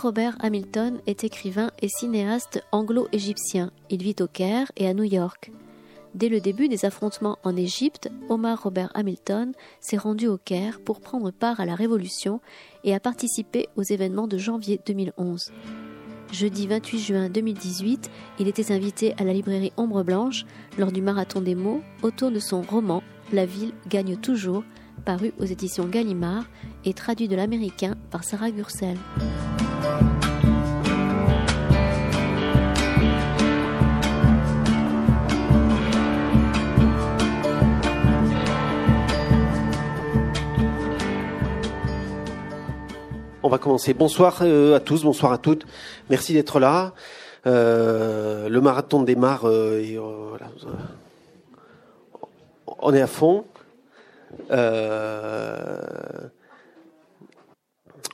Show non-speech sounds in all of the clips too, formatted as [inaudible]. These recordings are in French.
Robert Hamilton est écrivain et cinéaste anglo-égyptien. Il vit au Caire et à New York. Dès le début des affrontements en Égypte, Omar Robert Hamilton s'est rendu au Caire pour prendre part à la révolution et a participé aux événements de janvier 2011. Jeudi 28 juin 2018, il était invité à la librairie Ombre Blanche lors du marathon des mots autour de son roman La ville gagne toujours, paru aux éditions Gallimard et traduit de l'américain par Sarah Gursel. On va commencer. Bonsoir euh, à tous, bonsoir à toutes. Merci d'être là. Euh, le marathon démarre. Euh. On est à fond. on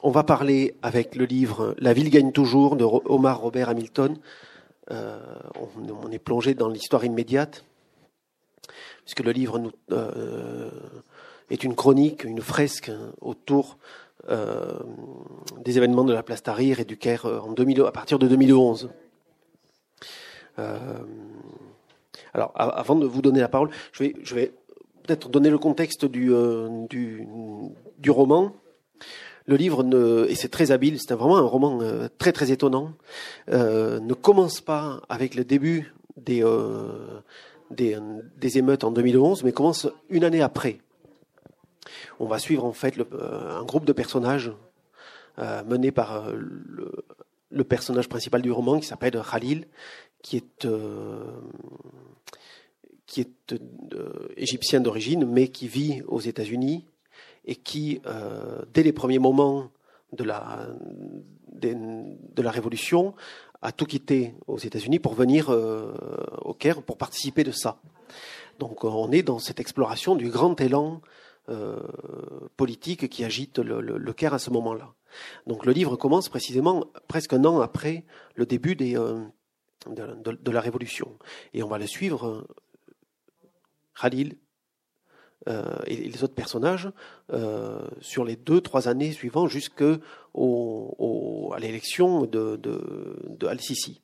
va parler avec le livre La ville gagne toujours de Omar Robert Hamilton. On, est plongé dans l'histoire immédiate, puisque le livre est une chronique, une fresque autour euh, des événements de la place Tahrir et du Caire euh, en 2000, à partir de 2011. Euh, alors, avant de vous donner la parole, je vais, je vais peut-être donner le contexte du, du, roman. Le livre, et c'est très habile, c'est vraiment un roman très très étonnant, ne commence pas avec le début des, des, des, émeutes en 2011, mais commence une année après. On va suivre en fait euh, un groupe de personnages euh, menés par euh, le, personnage principal du roman qui s'appelle Khalil, qui est est égyptien d'origine, mais qui vit aux États-Unis et qui, dès les premiers moments de, la révolution, a tout quitté aux États-Unis pour venir au Caire pour participer de ça. Donc on est dans cette exploration du grand élan euh, politique qui agite le, Caire à ce moment-là. Donc le livre commence précisément presque un an après le début euh, de, la Révolution. Et on va le suivre, euh, Khalil et les autres personnages, sur les deux, trois années suivantes jusqu'à l'élection de, de Al-Sisi.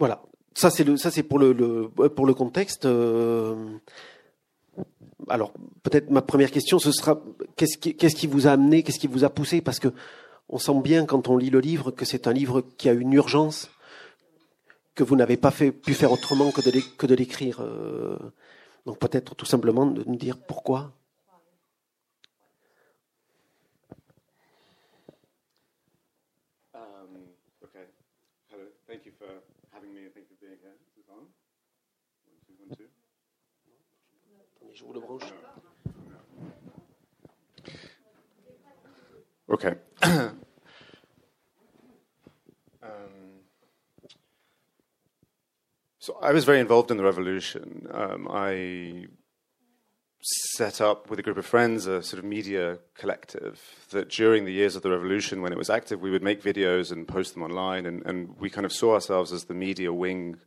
Voilà. Ça c'est le, ça c'est pour le, le, pour le contexte. Euh, alors peut-être ma première question ce sera qu'est-ce qui, qu'est-ce qui vous a amené, qu'est-ce qui vous a poussé? Parce que on sent bien quand on lit le livre que c'est un livre qui a une urgence que vous n'avez pas fait, pu faire autrement que de, l'écrire. Euh. donc peut-être tout simplement de nous dire pourquoi? Je vous le branche. Okay. [coughs] um, so I was very involved in the revolution. Um, I set up with a group of friends a sort of media collective that during the years of the revolution, when it was active, we would make videos and post them online, and, and we kind of saw ourselves as the media wing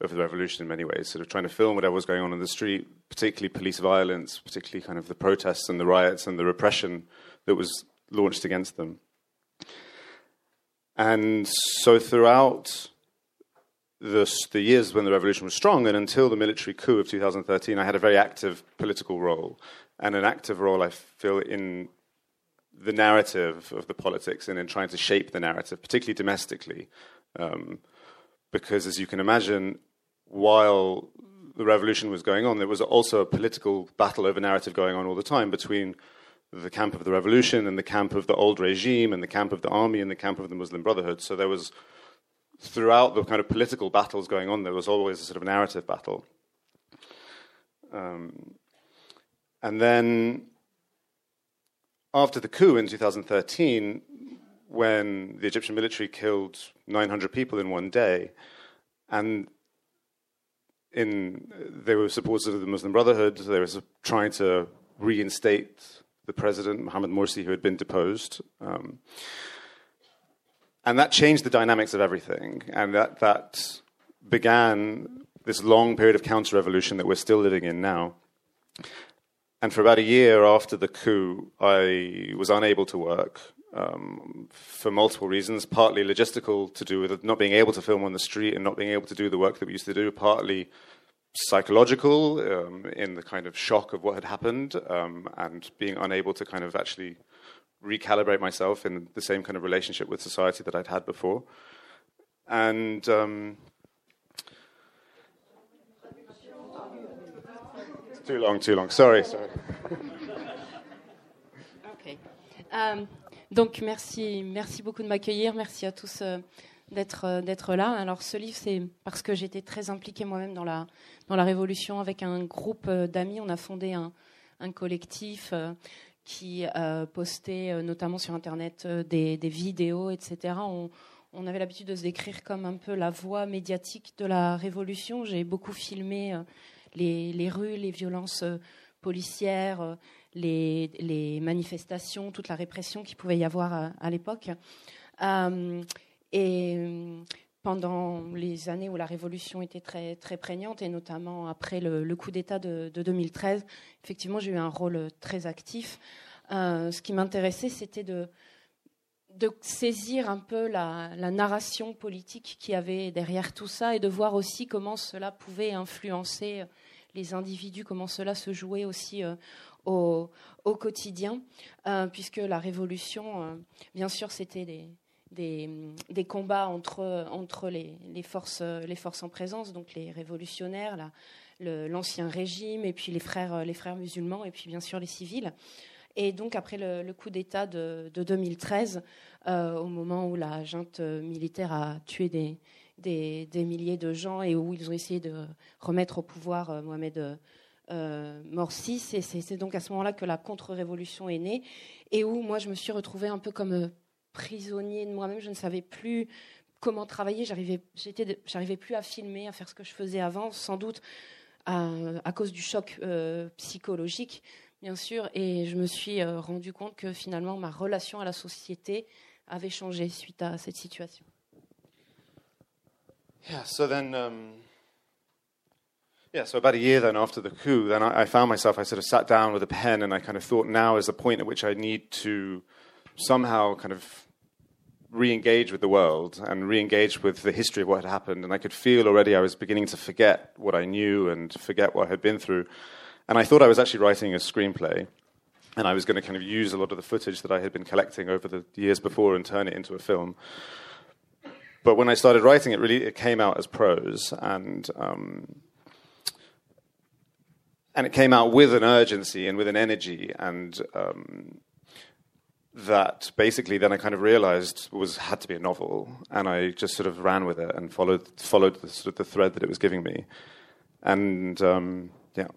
of the revolution in many ways, sort of trying to film whatever was going on in the street, particularly police violence, particularly kind of the protests and the riots and the repression that was launched against them. And so throughout the, the years when the revolution was strong and until the military coup of 2013, I had a very active political role and an active role, I feel, in the narrative of the politics and in trying to shape the narrative, particularly domestically. Um, because, as you can imagine, while the revolution was going on, there was also a political battle over narrative going on all the time between the camp of the revolution and the camp of the old regime and the camp of the army and the camp of the Muslim Brotherhood. So there was, throughout the kind of political battles going on, there was always a sort of narrative battle. Um, and then after the coup in 2013, when the Egyptian military killed 900 people in one day, and in they were supporters of the Muslim Brotherhood. They were trying to reinstate the president, Mohammed Morsi, who had been deposed. Um, and that changed the dynamics of everything. And that, that began this long period of counter revolution that we're still living in now. and for about a year after the coup, I was unable to work um, for multiple reasons, partly logistical to do with not being able to film on the street and not being able to do the work that we used to do, partly psychological um, in the kind of shock of what had happened um, and being unable to kind of actually recalibrate myself in the same kind of relationship with society that I'd had before. And um, too long, too long. Sorry, sorry. [laughs] Okay. Donc merci, merci beaucoup de m'accueillir, merci à tous euh, d'être euh, d'être là. Alors ce livre, c'est parce que j'étais très impliquée moi-même dans la dans la Révolution avec un groupe euh, d'amis. On a fondé un, collectif qui postait notamment sur Internet des, vidéos, etc. On, avait l'habitude de se décrire comme un peu la voix médiatique de la Révolution. J'ai beaucoup filmé les rues, les violences policières les, manifestations, toute la répression qu'il pouvait y avoir à, l'époque. Euh, et euh, pendant les années où la révolution était très, très prégnante, et notamment après le, coup d'État de, 2013, effectivement, j'ai eu un rôle très actif. Euh, ce qui m'intéressait, c'était de, saisir un peu la, narration politique qui avait derrière tout ça et de voir aussi comment cela pouvait influencer les individus, comment cela se jouait aussi au, quotidien, euh, puisque la révolution, euh, bien sûr, c'était des, des, combats entre, entre les, les, forces, les forces en présence, donc les révolutionnaires, l'ancien régime, et puis les frères, les frères musulmans, et puis bien sûr les civils. Et donc après le, coup d'État de, 2013, euh, au moment où la junte militaire a tué des, des, des, milliers de gens et où ils ont essayé de remettre au pouvoir Mohamed euh, Morsi. C'est donc à ce moment-là que la contre-révolution est née et où moi je me suis retrouvée un peu comme euh, prisonnier de moi-même. Je ne savais plus comment travailler. J'arrivais, j'arrivais plus à filmer, à faire ce que je faisais avant, sans doute à, cause du choc euh, psychologique, bien sûr. Et je me suis rendu compte que finalement ma relation à la société avait changé suite à cette situation. Um, Yeah, so about a year then after the coup, then I, I, found myself, I sort of sat down with a pen and I kind of thought now is the point at which I need to somehow kind of re engage with the world and re engage with the history of what had happened. And I could feel already I was beginning to forget what I knew and forget what I had been through. And I thought I was actually writing a screenplay. And I was going to kind of use a lot of the footage that I had been collecting over the years before and turn it into a film. But when I started writing it, really, it came out as prose. And um, and it came out with an urgency and with an energy and um, that basically then I kind of realized was had to be a novel and I just sort of ran with it and followed followed the sort of the thread that it was giving me and um, yeah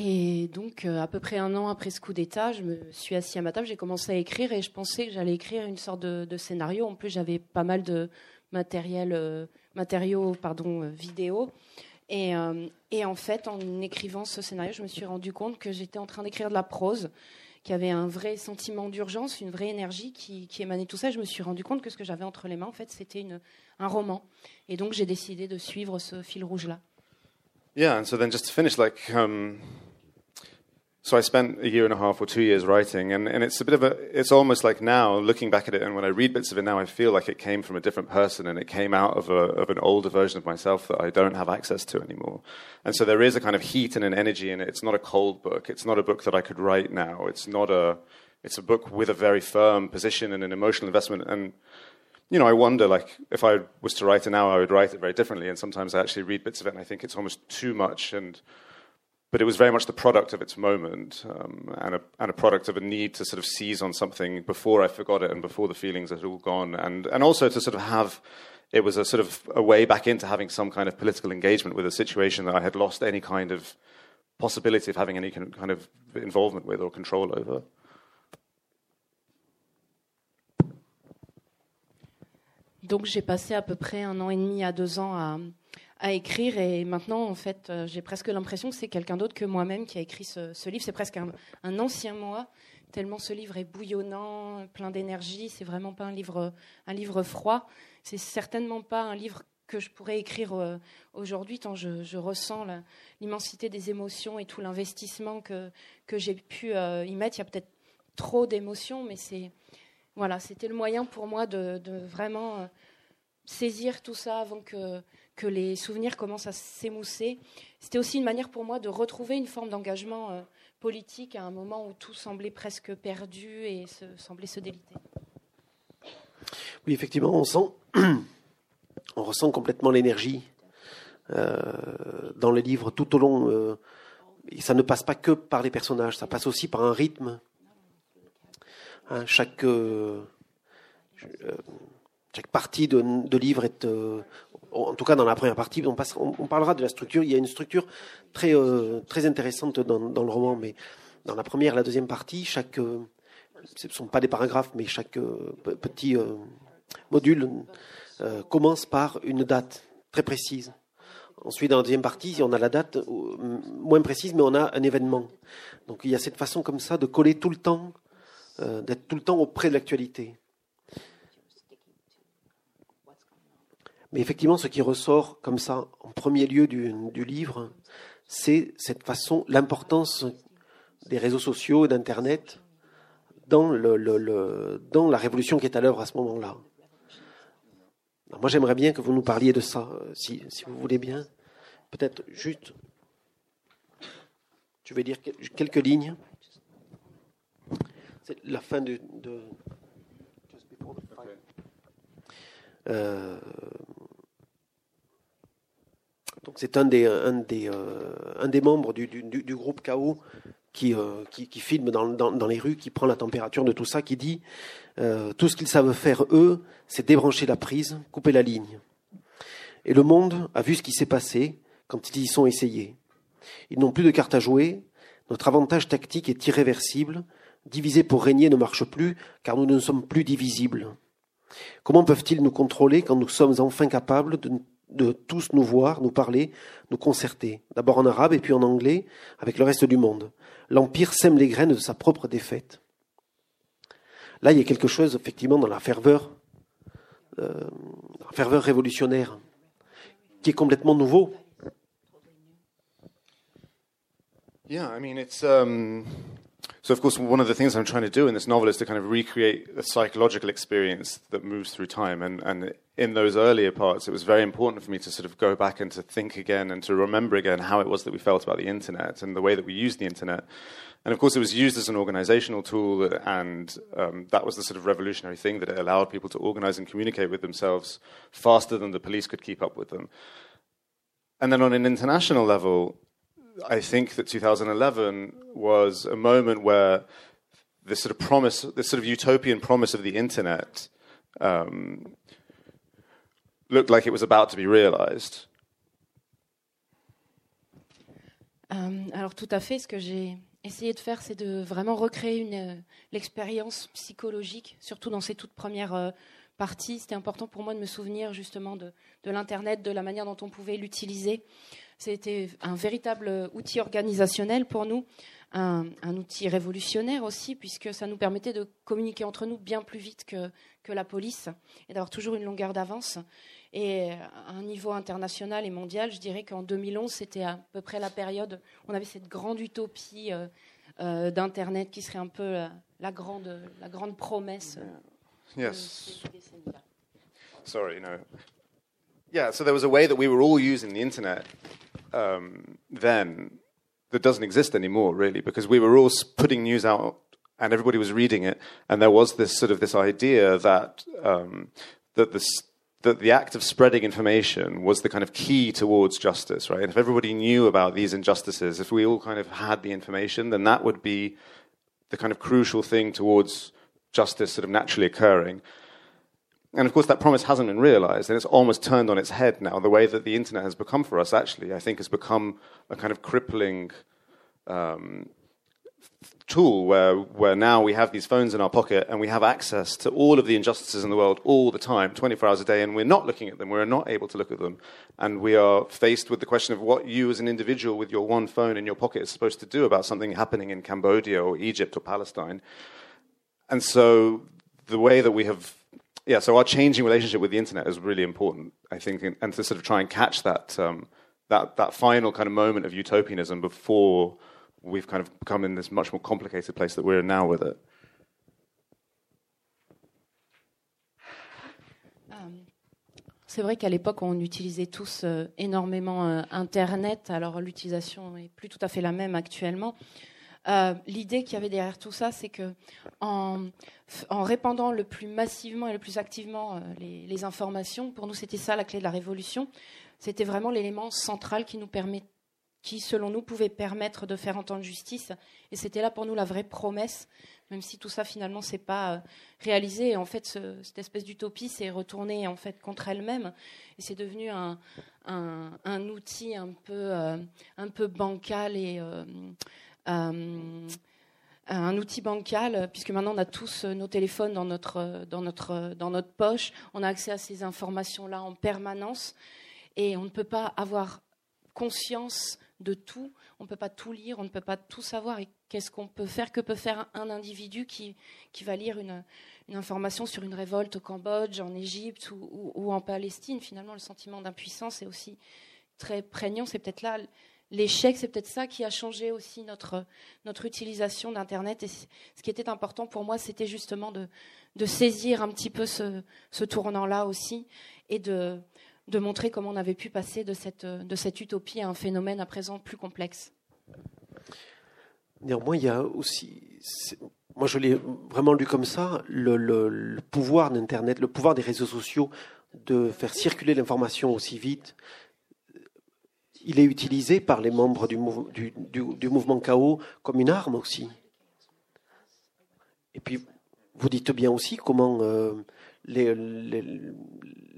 Et donc, euh, à peu près un an après ce coup d'État, je me suis assis à ma table, j'ai commencé à écrire et je pensais que j'allais écrire une sorte de, de, scénario. En plus, j'avais pas mal de matériel, euh, matériaux pardon, euh, vidéo. Et, euh, et, en fait, en écrivant ce scénario, je me suis rendu compte que j'étais en train d'écrire de la prose, qui avait un vrai sentiment d'urgence, une vraie énergie qui, qui, émanait tout ça. Je me suis rendu compte que ce que j'avais entre les mains, en fait, c'était un roman. Et donc, j'ai décidé de suivre ce fil rouge-là. Yeah, and so then just to um, so I spent a year and a half or two years writing, and, and it's a bit of a, it's almost like now, looking back at it, and when I read bits of it now, I feel like it came from a different person, and it came out of, a, of an older version of myself that I don't have access to anymore. And so there is a kind of heat and an energy in it. It's not a cold book. It's not a book that I could write now. It's not a, it's a book with a very firm position and an emotional investment. And, you know, I wonder, like, if I was to write it now, I would write it very differently. And sometimes I actually read bits of it and I think it's almost too much and, but it was very much the product of its moment um, and, a, and a product of a need to sort of seize on something before I forgot it and before the feelings had all gone, and, and also to sort of have it was a sort of a way back into having some kind of political engagement with a situation that I had lost any kind of possibility of having any kind of involvement with or control over. Donc j'ai passé à peu près un an et demi à deux ans à, à écrire. Et maintenant, en fait, euh, j'ai presque l'impression que c'est quelqu'un d'autre que moi-même qui a écrit ce, livre. C'est presque un, ancien moi, tellement ce livre est bouillonnant, plein d'énergie. C'est vraiment pas un livre, un livre froid. C'est certainement pas un livre que je pourrais écrire euh, aujourd'hui, tant je, ressens l'immensité des émotions et tout l'investissement que, que j'ai pu euh, y mettre. Il y a peut-être trop d'émotions, mais c'est voilà, c'était le moyen pour moi de, vraiment euh, saisir tout ça avant que, que les souvenirs commencent à s'émousser. C'était aussi une manière pour moi de retrouver une forme d'engagement politique à un moment où tout semblait presque perdu et se, semblait se déliter. Oui, effectivement, on sent [clears throat] on ressent complètement l'énergie euh, dans le livre tout au long. Euh, ça ne passe pas que par les personnages, ça passe aussi par un rythme. Hein, euh, chaque partie de, livre est, en tout cas dans la première partie, on, parlera de la structure. Il y a une structure très, très intéressante dans, le roman, mais dans la première et la deuxième partie, chaque, ce ne sont pas des paragraphes, mais chaque petit module euh, commence par une date très précise. Ensuite, dans la deuxième partie, on a la date euh, moins précise, mais on a un événement. Donc il y a cette façon comme ça de coller tout le temps, euh, d'être tout le temps auprès de l'actualité. Mais effectivement, ce qui ressort comme ça en premier lieu du, livre, c'est cette façon, l'importance des réseaux sociaux et d'Internet dans, le, dans la révolution qui est à l'œuvre à ce moment-là moi, j'aimerais bien que vous nous parliez de ça, euh, si, si vous voulez bien. Peut-être juste. Tu veux dire quelques lignes? C'est la fin de. Euh, c'est euh, un des membres du, groupe KO qui, qui, filme dans, les rues, qui prend la température de tout ça, qui dit euh, tout ce qu'ils savent faire, eux, c'est débrancher la prise, couper la ligne. Et le monde a vu ce qui s'est passé quand ils y sont essayés. Ils n'ont plus de cartes à jouer, notre avantage tactique est irréversible, diviser pour régner ne marche plus, car nous ne sommes plus divisibles. Comment peuvent-ils nous contrôler quand nous sommes enfin capables de, de tous nous voir, nous parler, nous concerter, d'abord en arabe et puis en anglais, avec le reste du monde L'Empire sème les graines de sa propre défaite. Là, il y a quelque chose, effectivement, dans la ferveur, euh, la ferveur révolutionnaire, qui est complètement nouveau. Um, so, of course, one of the things I'm trying to do in this novel is to kind of recreate a psychological experience that moves through time. And, and in those earlier parts, it was very important for me to sort of go back and to think again and to remember again how it was that we felt about the internet and the way that we used the internet. And of course, it was used as an organizational tool, and um, that was the sort of revolutionary thing that it allowed people to organize and communicate with themselves faster than the police could keep up with them. And then on an international level, I think that 2011 was a moment where this sort of promise, this sort of utopian promise of the internet, um, looked like it was about to be realized. Um, alors tout à fait, ce que j'ai essayer de faire, c'est de vraiment recréer une, euh, l'expérience psychologique, surtout dans ces toutes premières euh, parties. C'était important pour moi de me souvenir justement de, l'Internet, de la manière dont on pouvait l'utiliser. C'était un véritable euh, outil organisationnel pour nous, un, outil révolutionnaire aussi, puisque ça nous permettait de communiquer entre nous bien plus vite que, que la police et d'avoir toujours une longueur d'avance. Et à un niveau international et mondial, je dirais qu'en 2011, c'était à peu près la période où on avait cette grande utopie euh, euh, d'Internet qui serait un peu la, la, grande, la grande promesse. Yeah. Yes. Sorry, no. Yeah, so there was a way that we were all using the internet um, then that doesn't exist anymore, really, because we were all putting news out and everybody was reading it, and there was this sort of this idea that um, that that the act of spreading information was the kind of key towards justice, right? And if everybody knew about these injustices, if we all kind of had the information, then that would be the kind of crucial thing towards justice sort of naturally occurring. And of course, that promise hasn't been realized, and it's almost turned on its head now. The way that the internet has become for us, actually, I think, has become a kind of crippling um, tool where, where now we have these phones in our pocket and we have access to all of the injustices in the world all the time, 24 hours a day, and we're not looking at them. We're not able to look at them. And we are faced with the question of what you as an individual with your one phone in your pocket is supposed to do about something happening in Cambodia or Egypt or Palestine. And so the way that we have yeah, so our changing relationship with the internet is really important, I think, and, to sort of try and catch that, um, that, that final kind of moment of utopianism before we've kind of become in this much more complicated place that we're in now with it. C'est vrai qu'à l'époque, on utilisait tous euh, énormément euh, Internet. Alors, l'utilisation n'est plus tout à fait la même actuellement. Euh, l'idée qu'il y avait derrière tout ça, c'est que en, répandant le plus massivement et le plus activement les, informations, pour nous, c'était ça la clé de la révolution. C'était vraiment l'élément central qui nous permet, qui, selon nous, pouvait permettre de faire entendre justice. Et c'était là pour nous la vraie promesse même si tout ça finalement s'est pas euh, réalisé. Et en fait, cette espèce d'utopie s'est retournée en fait contre elle-même et c'est devenu un, outil un peu, euh, un peu bancal et euh, un outil bancal, puisque maintenant on a tous nos téléphones dans notre, dans notre, dans notre poche, on a accès à ces informations-là en permanence, et on ne peut pas avoir conscience de tout, on ne peut pas tout lire, on ne peut pas tout savoir. Et qu'est-ce qu'on peut faire? Que peut faire un individu qui, qui va lire une, information sur une révolte au Cambodge, en Égypte ou, en Palestine? Finalement, le sentiment d'impuissance est aussi très prégnant. C'est peut-être là l'échec, c'est peut-être ça qui a changé aussi notre, notre utilisation d'Internet. Et ce qui était important pour moi, c'était justement de, saisir un petit peu ce, ce tournant-là aussi et de, de montrer comment on avait pu passer de cette, de cette utopie à un phénomène à présent plus complexe. Néanmoins, il y a aussi, moi je l'ai vraiment lu comme ça, le, pouvoir d'Internet, le pouvoir des réseaux sociaux de faire circuler l'information aussi vite, il est utilisé par les membres du, mouvement chaos comme une arme aussi. Et puis, vous dites bien aussi comment euh, les,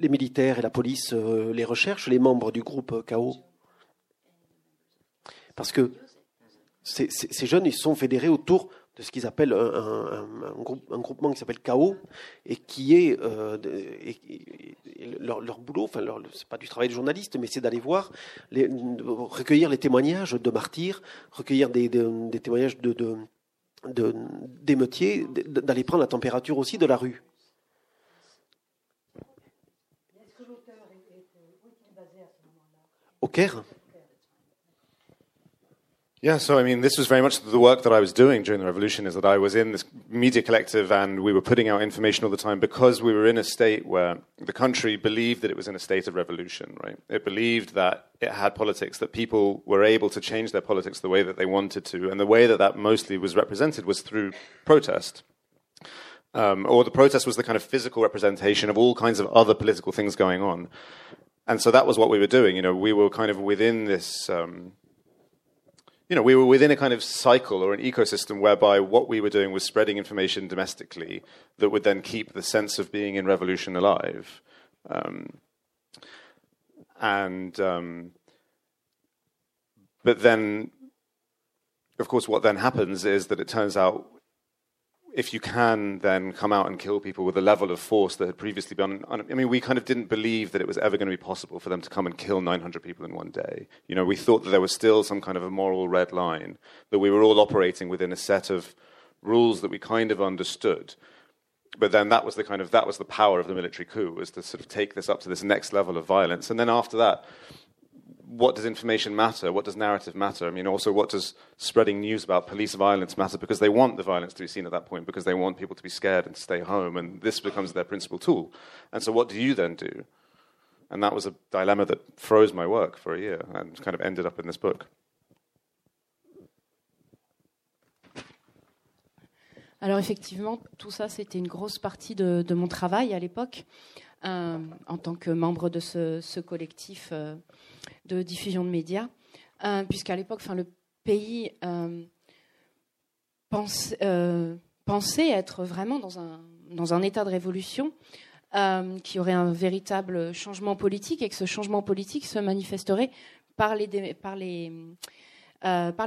militaires et la police euh, les recherchent, les membres du groupe KO. Parce que ces, jeunes, ils sont fédérés autour ce qu'ils appellent un, groupe, un, groupement qui s'appelle KO et qui est euh, leur, boulot, enfin, c'est pas du travail de journaliste, mais c'est d'aller voir, les, recueillir les témoignages de martyrs, recueillir des, des témoignages de, de d'émeutiers, d'aller prendre la température aussi de la rue. Au Caire? Yeah, so I mean, this was very much the work that I was doing during the revolution. Is that I was in this media collective, and we were putting out information all the time because we were in a state where the country believed that it was in a state of revolution. Right? It believed that it had politics, that people were able to change their politics the way that they wanted to, and the way that that mostly was represented was through protest. Um, or the protest was the kind of physical representation of all kinds of other political things going on and so that was what we were doing. You know, we were kind of within this. Um, you know, we were within a kind of cycle or an ecosystem whereby what we were doing was spreading information domestically that would then keep the sense of being in revolution alive. Um, and um, but then, of course, what then happens is that it turns out if you can then come out and kill people with a level of force that had previously been, I mean, we kind of didn't believe that it was ever going to be possible for them to come and kill 900 people in one day. You know, we thought that there was still some kind of a moral red line, that we were all operating within a set of rules that we kind of understood. But then that was the kind of, that was the power of the military coup, was to sort of take this up to this next level of violence. And then after that, what does information matter? What does narrative matter? I mean, also, what does spreading news about police violence matter? Because they want the violence to be seen at that point, because they want people to be scared and stay home, and this becomes their principal tool. And so, what do you then do? And that was a dilemma that froze my work for a year and kind of ended up in this book. Alors effectivement, tout ça, c'était une grosse partie de, de mon travail à l'époque, en tant que membre de ce, collectif euh, de diffusion de médias, euh, puisqu'à l'époque, le pays euh, euh, pensait être vraiment dans un, état de révolution, qui aurait un véritable changement politique et que ce changement politique se manifesterait par les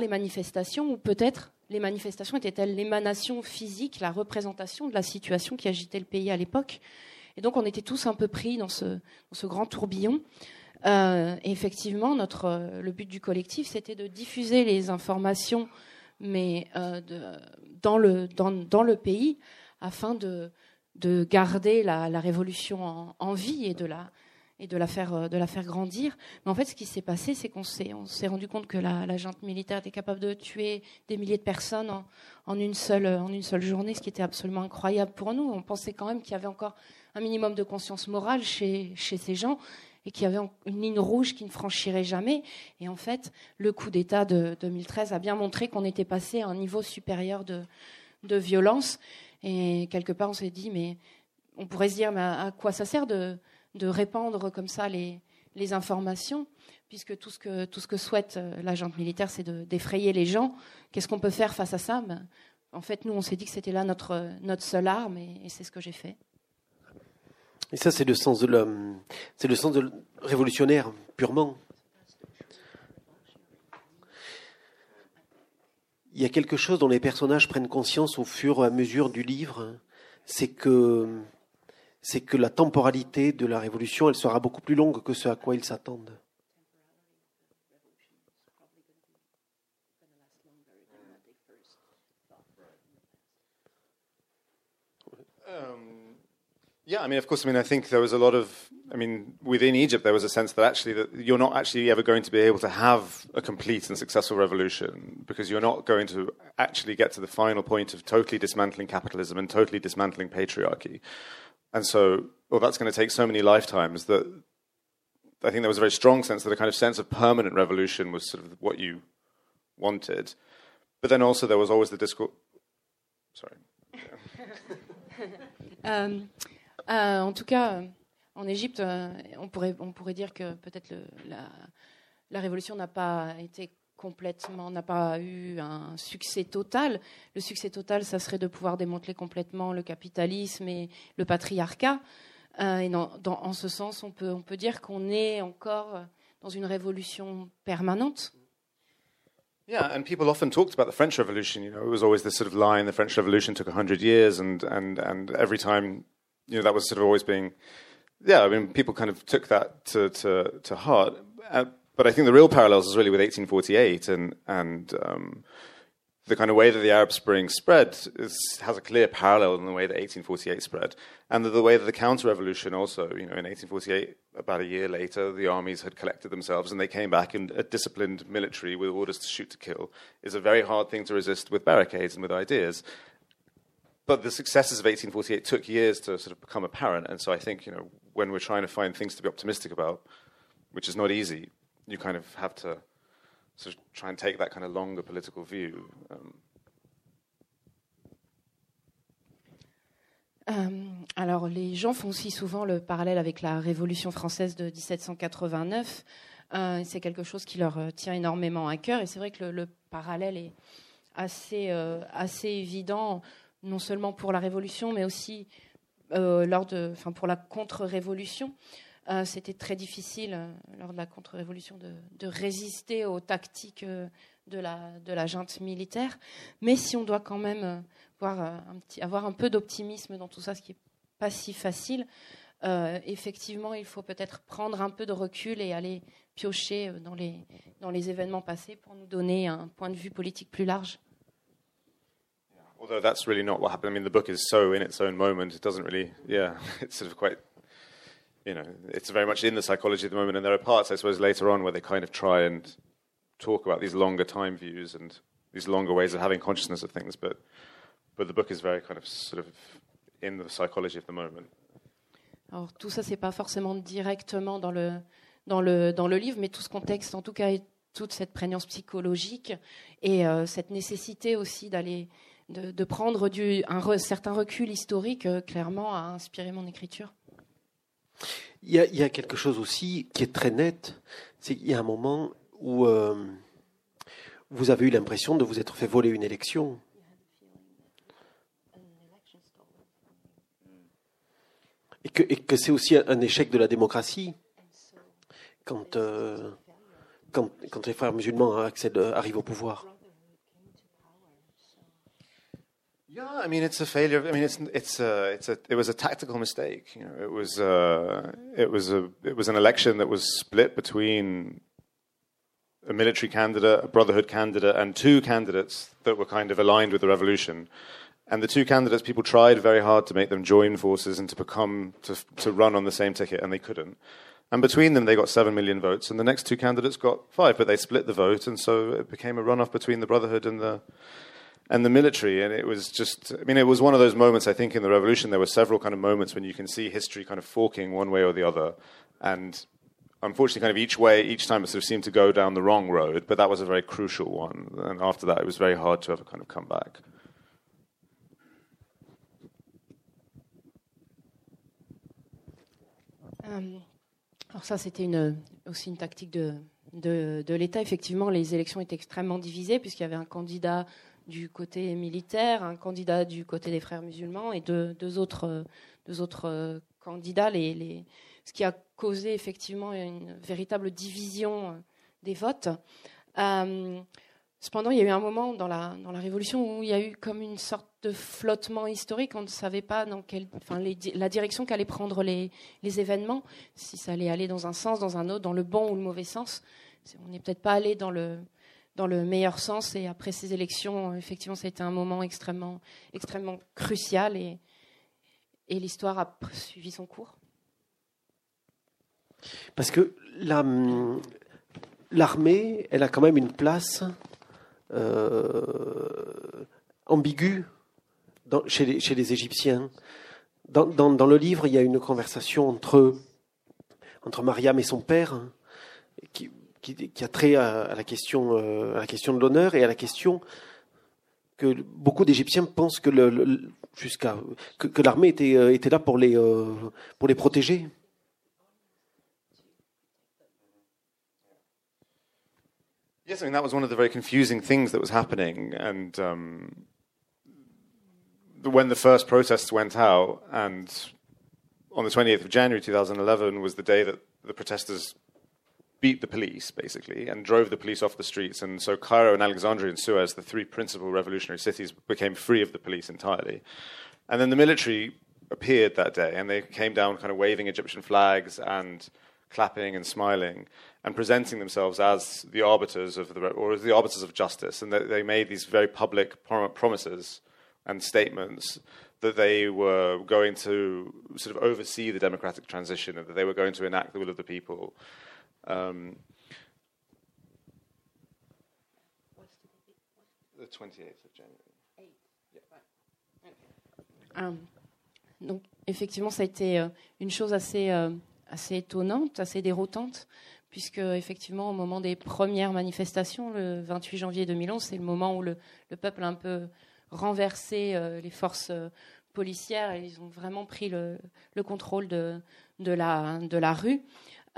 manifestations, ou peut-être les manifestations étaient-elles l'émanation physique, la représentation de la situation qui agitait le pays à l'époque. Et donc on était tous un peu pris dans ce, grand tourbillon. Euh, effectivement, notre, le but du collectif, c'était de diffuser les informations, mais euh, dans, le, pays, afin de, de garder la, révolution en, vie et de la, et faire, grandir. Mais en fait, ce qui s'est passé, c'est qu'on s'est, rendu compte que la, la militaire était capable de tuer des milliers de personnes en une seule journée, ce qui était absolument incroyable pour nous. On pensait quand même qu'il y avait encore un minimum de conscience morale chez, chez ces gens et qu'il y avait une ligne rouge qui ne franchirait jamais. Et en fait, le coup d'État de 2013 a bien montré qu'on était passé à un niveau supérieur de, de violence. Et quelque part, on s'est dit, mais on pourrait se dire, mais à quoi ça sert de, de répandre comme ça les, les, informations Puisque tout ce que, tout ce que souhaite euh, l'agent militaire, c'est d'effrayer les gens. Qu'est-ce qu'on peut faire face à ça? Ben, En fait, nous, on s'est dit que c'était là notre, notre seule arme, et, et c'est ce que j'ai fait. Et ça, c'est le sens de l'homme, c'est le sens révolutionnaire purement. Il y a quelque chose dont les personnages prennent conscience au fur et à mesure du livre, c'est que c'est que la temporalité de la révolution, elle sera beaucoup plus longue que ce à quoi ils s'attendent. Yeah, I mean, of course, I mean, I think there was a lot of, I mean, within Egypt, there was a sense that actually that you're not actually ever going to be able to have a complete and successful revolution because you're not going to actually get to the final point of totally dismantling capitalism and totally dismantling patriarchy. And so, well, that's going to take so many lifetimes that I think there was a very strong sense that a kind of sense of permanent revolution was sort of what you wanted. But then also there was always the discourse. Sorry. [laughs] um, Euh, en tout cas, euh, en Égypte, euh, on pourrait, on pourrait dire que peut-être la, la, révolution n'a pas été complètement, n'a pas eu un succès total. Le succès total, ça serait de pouvoir démanteler complètement le capitalisme et le patriarcat. et dans, en ce sens, on peut, on peut dire qu'on est encore dans une révolution permanente. Yeah, and people often talked about the French Revolution. You know, it was always this sort of line: the French Revolution took hundred years, and and and every time you know, that was sort of always being, yeah, I mean, people kind of took that to, to, to heart. Uh, but I think the real parallels is really with 1848 and, and um, the kind of way that the Arab Spring spread is, has a clear parallel in the way that 1848 spread. And the, way that the counter revolution also, you know, in 1848, about a year later, the armies had collected themselves and they came back in a disciplined military with orders to shoot to kill is a very hard thing to resist with barricades and with ideas but the successes of 1848 took years to sort of become apparent. And so I think, you know, when we're trying to find things to be optimistic about, which is not easy, you kind of have to sort of try and take that kind of longer political view. Um, Euh, alors, les gens font aussi souvent le parallèle avec la Révolution française de 1789. Euh, c'est quelque chose qui leur euh, tient énormément à cœur. Et c'est vrai que le, le, parallèle est assez, euh, assez évident non seulement pour la Révolution, mais aussi euh, lors de, enfin, pour la contre-révolution. Euh, c'était très difficile euh, lors de la contre-révolution de, résister aux tactiques de la, de la junte militaire. Mais si on doit quand même avoir un peu d'optimisme dans tout ça, ce qui n'est pas si facile, effectivement, il faut peut-être prendre un peu de recul et aller piocher dans les, dans les événements passés pour nous donner un point de vue politique plus large. Although that's really not what happened. I mean, the book is so in its own moment. It doesn't really, yeah, [laughs] it's sort of quite, you know, it's very much in the psychology of the moment. And there are parts, I suppose, later on where they kind of try and talk about these longer time views and these longer ways of having consciousness of things. But, but the book is very kind of sort of in the psychology of the moment. Alors, tout ça, c'est pas forcément directement dans le, dans le, dans le livre, mais tout ce contexte, en tout cas, toute cette prégnance psychologique et euh, cette nécessité aussi d'aller de, prendre un certain recul historique, euh, clairement, a inspiré mon écriture. Il y, a, quelque chose aussi qui est très net, c'est qu'il y a un moment où euh, vous avez eu l'impression de vous être fait voler une élection. Et que, c'est aussi un échec de la démocratie quand, euh, les frères musulmans arrivent au pouvoir. Yeah, I mean it's a failure. I mean it's it's a, it's a it was a tactical mistake. You know, it was uh, it was a it was an election that was split between a military candidate, a brotherhood candidate, and two candidates that were kind of aligned with the revolution. And the two candidates, people tried very hard to make them join forces and to become, to, to run on the same ticket, and they couldn't. And between them, they got 7 million votes, and the next two candidates got five, but they split the vote, and so it became a runoff between the Brotherhood and the, and the military. And it was just, I mean, it was one of those moments, I think, in the revolution. There were several kind of moments when you can see history kind of forking one way or the other. And unfortunately, kind of each way, each time it sort of seemed to go down the wrong road, but that was a very crucial one. And after that, it was very hard to ever kind of come back. Euh, alors ça, c'était une, aussi une tactique de, de, de l'État. Effectivement, les élections étaient extrêmement divisées puisqu'il y avait un candidat du côté militaire, un candidat du côté des frères musulmans et deux, deux autres, euh, candidats, ce qui a causé effectivement une véritable division euh, des votes. Euh, cependant, il y a eu un moment dans la, Révolution où il y a eu comme une sorte de flottement historique. On ne savait pas dans quelle, enfin, la direction qu'allaient prendre les, événements, si ça allait aller dans un sens, dans un autre, dans le bon ou le mauvais sens. On n'est peut-être pas allé dans le, dans le meilleur sens. Et après ces élections, effectivement, ça a été un moment extrêmement, extrêmement crucial et, l'histoire a suivi son cours. Parce que l'armée, elle a quand même une place euh, ambiguë chez, les, Égyptiens. Dans, le livre, il y a une conversation entre, entre Mariam et son père qui, qui, a trait à, à, la question, euh, à la question de l'honneur et à la question que beaucoup d'Égyptiens pensent que l'armée était, euh, était là pour les, euh, pour les protéger. Yes, I mean that was one of the very confusing things that was happening, and um, when the first protests went out, and on the 28th of January 2011 was the day that the protesters beat the police, basically, and drove the police off the streets. And so Cairo and Alexandria and Suez, the three principal revolutionary cities, became free of the police entirely. And then the military appeared that day, and they came down kind of waving Egyptian flags and clapping and smiling and presenting themselves as the arbiters of the or as the arbiters of justice, and they, they made these very public promises and statements that they were going to sort of oversee the democratic transition and that they were going to enact the will of the people. Um, the 28th of January. Um, donc, effectivement, ça a été euh, une chose assez, euh, assez étonnante, assez déroutante, puisque effectivement, au moment des premières manifestations, le 28 janvier 2011, c'est le moment où le, le, peuple a un peu renversé euh, les forces policières et ils ont vraiment pris le, le contrôle de, de, la, de la rue.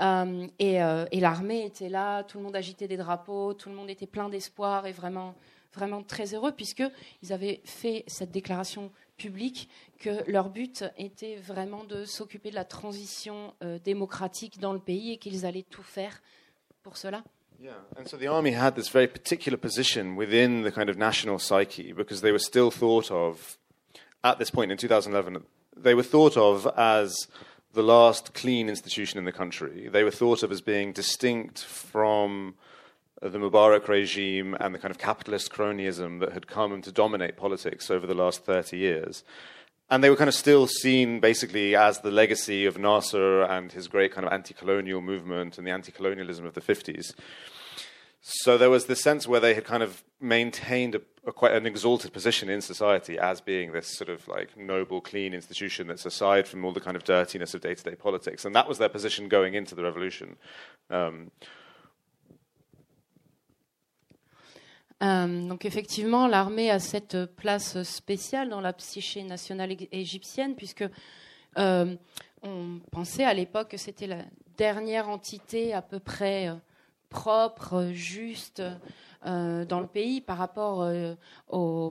Euh, et, euh, et l'armée était là, tout le monde agitait des drapeaux, tout le monde était plein d'espoir et vraiment, vraiment très heureux, puisqu'ils avaient fait cette déclaration publique que leur but était vraiment de s'occuper de la transition euh, démocratique dans le pays et qu'ils allaient tout faire pour cela. Yeah, and so the army had this very particular position within the kind of national psyche because they were still thought of, at this point in 2011, they were thought of as the last clean institution in the country. They were thought of as being distinct from the Mubarak regime and the kind of capitalist cronyism that had come to dominate politics over the last 30 years. And they were kind of still seen basically as the legacy of Nasser and his great kind of anti colonial movement and the anti colonialism of the 50s. So there was this sense where they had kind of maintained a, a, quite an exalted position in society as being this sort of like noble, clean institution that's aside from all the kind of dirtiness of day to day politics. And that was their position going into the revolution. Um, Euh, donc effectivement, l'armée a cette place spéciale dans la psyché nationale égyptienne, puisque euh, on pensait à l'époque que c'était la dernière entité à peu près euh, propre, juste euh, dans le pays par rapport euh, au,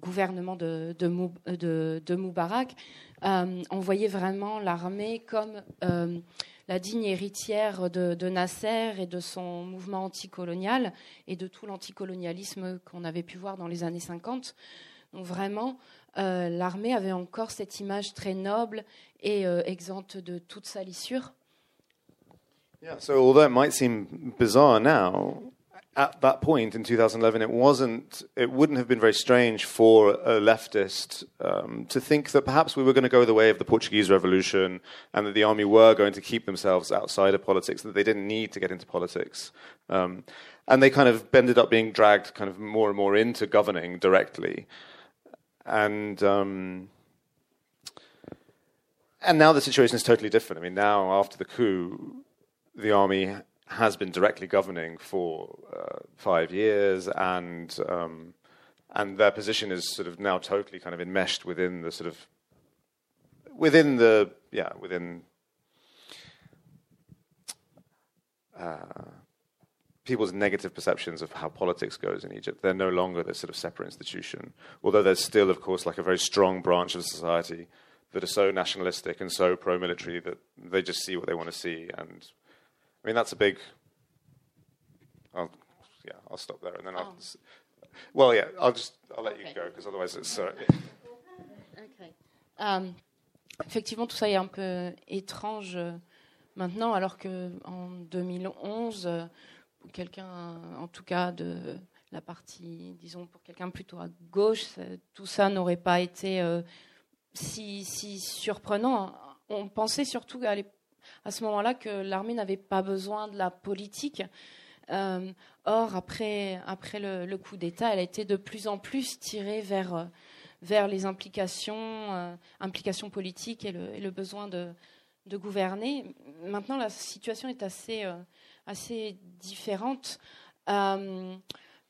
gouvernement de, Moubarak. Euh, on voyait vraiment l'armée comme la digne héritière de, Nasser et de son mouvement anticolonial et de tout l'anticolonialisme qu'on avait pu voir dans les années 50. Donc vraiment, l'armée avait encore cette image très noble et exempte de toute salissure. Yeah, so although it might seem bizarre now, at that point in 2011, it wasn't, it wouldn't have been very strange for a leftist um, to think that perhaps we were going to go the way of the Portuguese Revolution and that the army were going to keep themselves outside of politics, that they didn't need to get into politics. Um, and they kind of ended up being dragged kind of more and more into governing directly. And, um, and now the situation is totally different. I mean, now after the coup, the army has been directly governing for uh, five years, and um, and their position is sort of now totally kind of enmeshed within the sort of within the yeah within uh, people's negative perceptions of how politics goes in Egypt. They're no longer this sort of separate institution, although there's still, of course, like a very strong branch of society that are so nationalistic and so pro-military that they just see what they want to see and I mean, that's a big. I'll, yeah, I'll stop there, and then I'll. Oh. Well, yeah, I'll just I'll let okay. you go because otherwise it's. Uh, okay. Um, effectivement, tout ça est un peu étrange euh, maintenant, alors que en 2011, euh, quelqu'un, en tout cas de la partie, disons, pour quelqu'un plutôt à gauche, tout ça n'aurait pas été euh, si, si surprenant. On pensait surtout à l'époque à ce moment-là que l'armée n'avait pas besoin de la politique. Euh, or, après, après le, coup d'État, elle a été de plus en plus tirée vers, vers les implications, euh, implications politiques et le, besoin de, gouverner. Maintenant, la situation est assez, euh, assez différente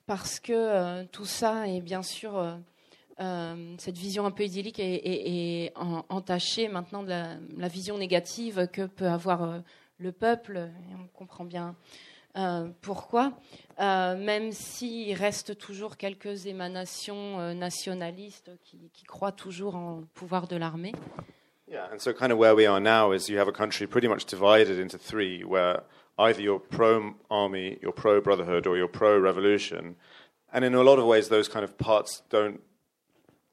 parce que tout ça est bien sûr euh, cette vision un peu idyllique est, entachée maintenant de la, vision négative que peut avoir euh, le peuple. Et on comprend bien euh, pourquoi, même s'il reste toujours quelques émanations nationalistes qui, qui, croient toujours en pouvoir de l'armée. Yeah, and so kind of where we are now is you have a country pretty much divided into three, where either you're pro army, you're pro brotherhood, or you're pro revolution. And in a lot of ways, those kind of parts don't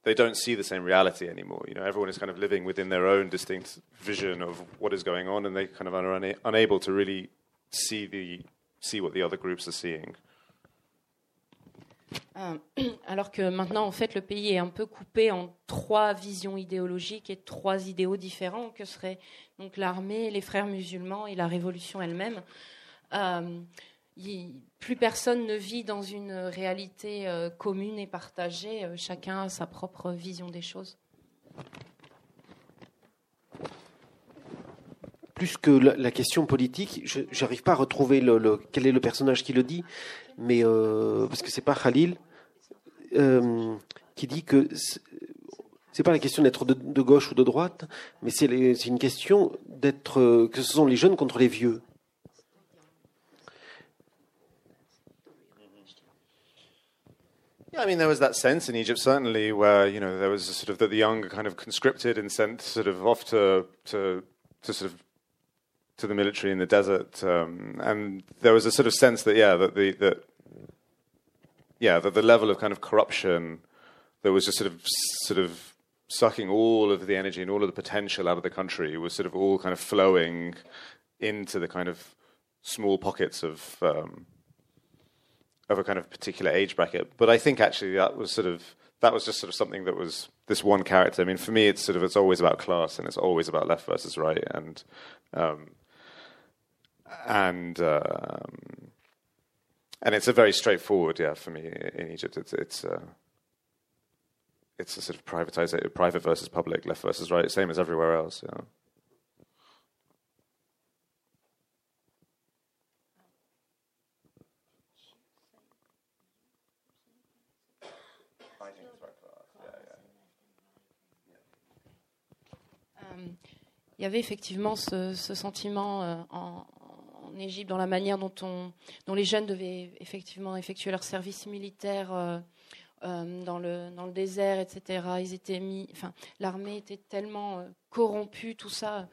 they don't see the same reality anymore. You know, everyone is kind of living within their own distinct vision of what is going on, and they kind of are una- unable to really see the see what the other groups are seeing. Euh, [clears throat] alors que maintenant, en fait, le pays est un peu coupé en trois visions idéologiques et trois idéaux différents, que seraient donc l'armée, les frères musulmans et la révolution elle-même. Euh, plus personne ne vit dans une réalité euh, commune et partagée. Euh, chacun a sa propre vision des choses. Plus que la, question politique, je n'arrive pas à retrouver le, quel est le personnage qui le dit, mais euh, parce que c'est pas Khalil qui dit que c'est pas la question d'être de, de, gauche ou de droite, mais c'est une question d'être que ce sont les jeunes contre les vieux. Yeah, I mean, there was that sense in Egypt certainly where you know there was sort of that the young kind of conscripted and sent sort of off to to to sort of to the military in the desert, um, and there was a sort of sense that yeah that the that yeah that the level of kind of corruption that was just sort of sort of sucking all of the energy and all of the potential out of the country was sort of all kind of flowing into the kind of small pockets of um, of a kind of particular age bracket. But I think actually that was sort of that was just sort of something that was this one character. I mean, for me, it's sort of it's always about class and it's always about left versus right, and um, and um, and it's a very straightforward, yeah, for me in Egypt. It's it's uh, it's a sort of privatized, private versus public, left versus right, same as everywhere else. Yeah. Il y avait effectivement ce, sentiment euh, en, Égypte, dans la manière dont, on, dont les jeunes devaient effectivement effectuer leur service militaire euh, euh, dans, le, désert, etc. Ils étaient mis, enfin, l'armée était tellement corrompue, tout ça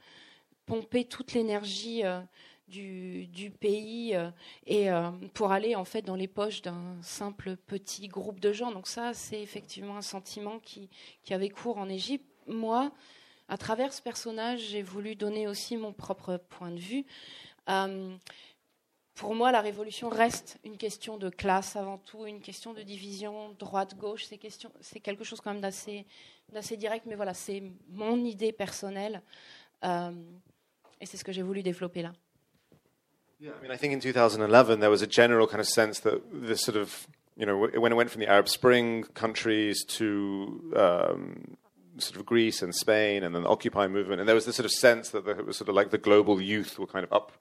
pompait toute l'énergie du, pays pour aller en fait dans les poches d'un simple petit groupe de gens. Donc ça, c'est effectivement un sentiment qui, qui avait cours en Égypte. Moi, à travers ce personnage, j'ai voulu donner aussi mon propre point de vue. Euh, pour moi, la révolution reste une question de classe avant tout, une question de division droite-gauche. C'est, quelque chose quand même d'assez, direct, mais voilà, c'est mon idée personnelle. Euh, et c'est ce que j'ai voulu développer là. Yeah, I mean, I think in 2011 there was a general kind of sense that the sort of, you know, when it went from the Arab Spring countries to um, sort of Greece and Spain and then the Occupy movement, and there was this sort of sense that it was sort of like the global youth were kind of up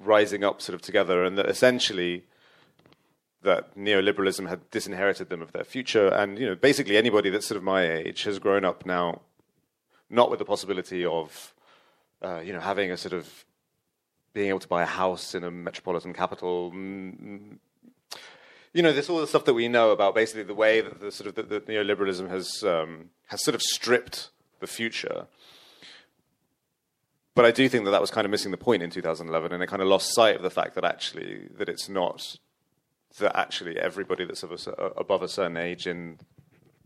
rising up sort of together, and that essentially that neoliberalism had disinherited them of their future. And you know, basically anybody that's sort of my age has grown up now, not with the possibility of, uh, you know, having a sort of being able to buy a house in a metropolitan capital. You know, this all the stuff that we know about basically the way that the sort of the, the neoliberalism has um, has sort of stripped the future but I do think that that was kind of missing the point in 2011, and it kind of lost sight of the fact that actually that it's not that actually everybody that's a, above a certain age in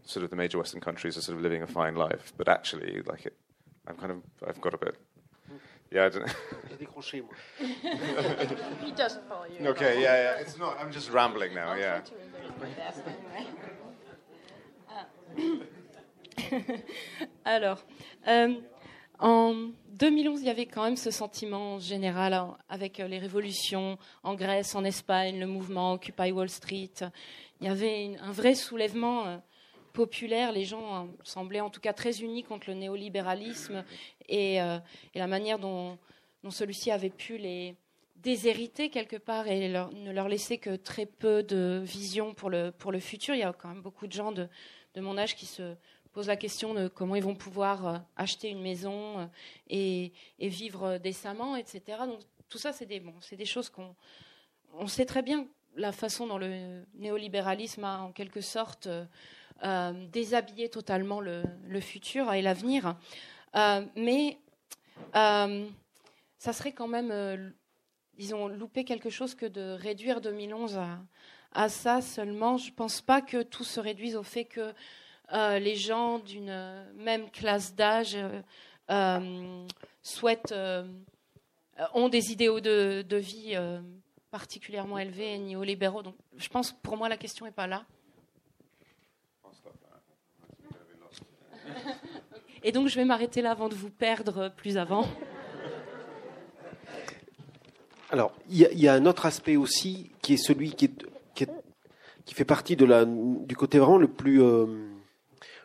sort of the major Western countries are sort of living a fine life, but actually, like it, I'm kind of I've got a bit. Yeah, I don't know. he doesn't follow you. Okay, yeah, yeah. It's not. I'm just rambling now. I'll yeah. [laughs] Alors, euh, en 2011, il y avait quand même ce sentiment général hein, avec euh, les révolutions en Grèce, en Espagne, le mouvement Occupy Wall Street. Il y avait un vrai soulèvement euh, populaire. Les gens euh, semblaient en tout cas très unis contre le néolibéralisme et, la manière dont, celui-ci avait pu les déshériter quelque part et ne leur laisser que très peu de vision pour le, pour le futur. Il y a quand même beaucoup de gens de mon âge qui se pose la question de comment ils vont pouvoir euh, acheter une maison euh, et, vivre décemment, etc. Donc tout ça, c'est des, bon, des choses qu'on on sait très bien la façon dont le néolibéralisme a en quelque sorte euh, déshabillé totalement le, futur et l'avenir. mais ça serait quand même, disons, louper quelque chose que de réduire 2011 à, à ça seulement. Je ne pense pas que tout se réduise au fait que euh, les gens d'une même classe d'âge euh, euh, souhaitent, ont des idéaux de, de vie particulièrement élevés et néolibéraux. Donc, je pense, pour moi, la question n'est pas là. Et donc, je vais m'arrêter là avant de vous perdre plus avant. Alors, il y, a un autre aspect aussi qui est celui qui, qui, fait partie de la, du côté vraiment le plus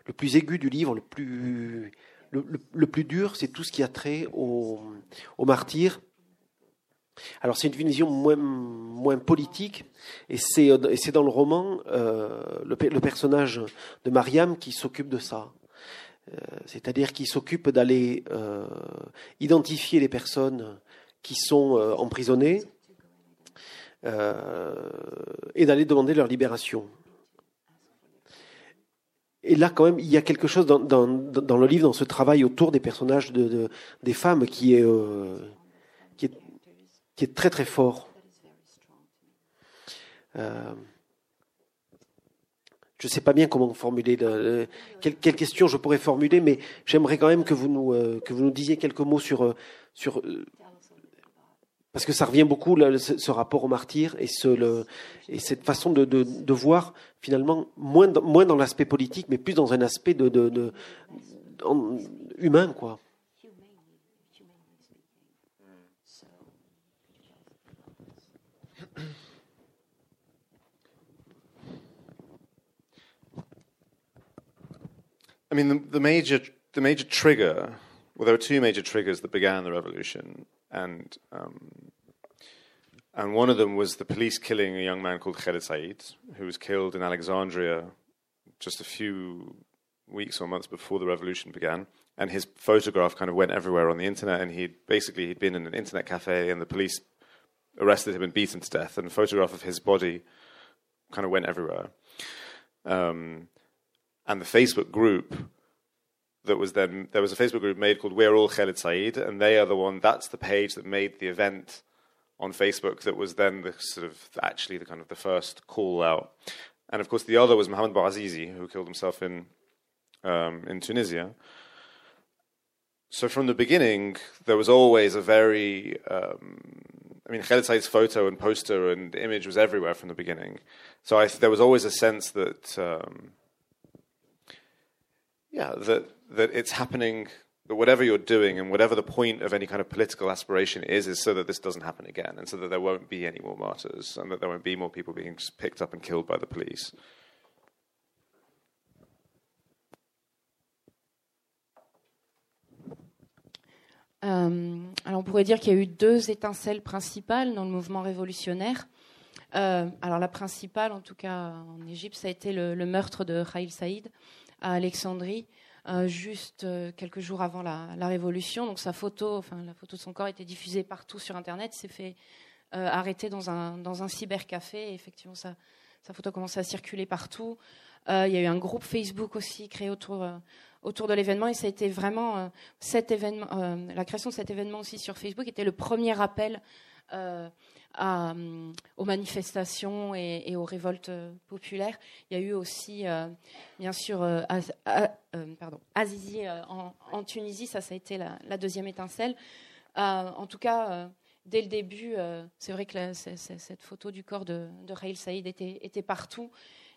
le plus aigu du livre, le plus, le, plus dur, c'est tout ce qui a trait au, au martyr. Alors c'est une vision moins, moins politique, et c'est dans le roman euh, le, le, personnage de Mariam qui s'occupe de ça. Euh, c'est-à-dire qui s'occupe d'aller euh, identifier les personnes qui sont emprisonnées et d'aller demander leur libération. Et là, quand même, il y a quelque chose dans, le livre, dans ce travail autour des personnages de, de des femmes qui est, euh, très très fort. Euh, je ne sais pas bien comment formuler, le, quelle, question je pourrais formuler, mais j'aimerais quand même que vous nous, euh, que vous nous disiez quelques mots sur, sur euh, parce que ça revient beaucoup, ce, rapport au martyr et, ce, et cette façon de, de, voir, finalement, moins dans, moins dans l'aspect politique, mais plus dans un aspect de, de humain, quoi. I mean, the, the major the major trigger. Well, there were two major triggers that began the revolution. and um, and one of them was the police killing a young man called Khaled Said, who was killed in Alexandria just a few weeks or months before the revolution began. And his photograph kind of went everywhere on the internet. And he basically he'd been in an internet cafe, and the police arrested him and beat him to death. And a photograph of his body kind of went everywhere. Um, and the Facebook group that was then there was a Facebook group made called We're All Khalid Saeed, and they are the one. That's the page that made the event on Facebook. That was then the sort of actually the kind of the first call out. And of course, the other was Mohammed Bouazizi, who killed himself in um, in Tunisia. So from the beginning, there was always a very um, I mean, Khaled Said's photo and poster and image was everywhere from the beginning. So I, there was always a sense that, um, yeah, that that it's happening. That whatever you're doing and whatever the point of any kind of political aspiration is, is so that this doesn't happen again, and so that there won't be any more martyrs, and that there won't be more people being picked up and killed by the police. Euh, alors on pourrait dire qu'il y a eu deux étincelles principales dans le mouvement révolutionnaire. Euh, alors la principale, en tout cas en Égypte, ça a été le, meurtre de Khaïl Saïd à Alexandrie, euh, juste quelques jours avant la, révolution. Donc sa photo, enfin la photo de son corps était diffusée partout sur Internet. S'est fait arrêter dans un, dans un cybercafé. Effectivement, sa, sa photo a commencé à circuler partout. il y a eu un groupe Facebook aussi créé autour autour de l'événement et ça a été vraiment euh, cet événement, euh, la création de cet événement aussi sur Facebook était le premier appel euh, à, aux manifestations et, aux révoltes populaires. Il y a eu aussi, bien sûr, pardon, Azizi en, Tunisie, ça, ça a été la, deuxième étincelle. en tout cas, dès le début, c'est vrai que cette photo du corps de, de Saïd était, partout.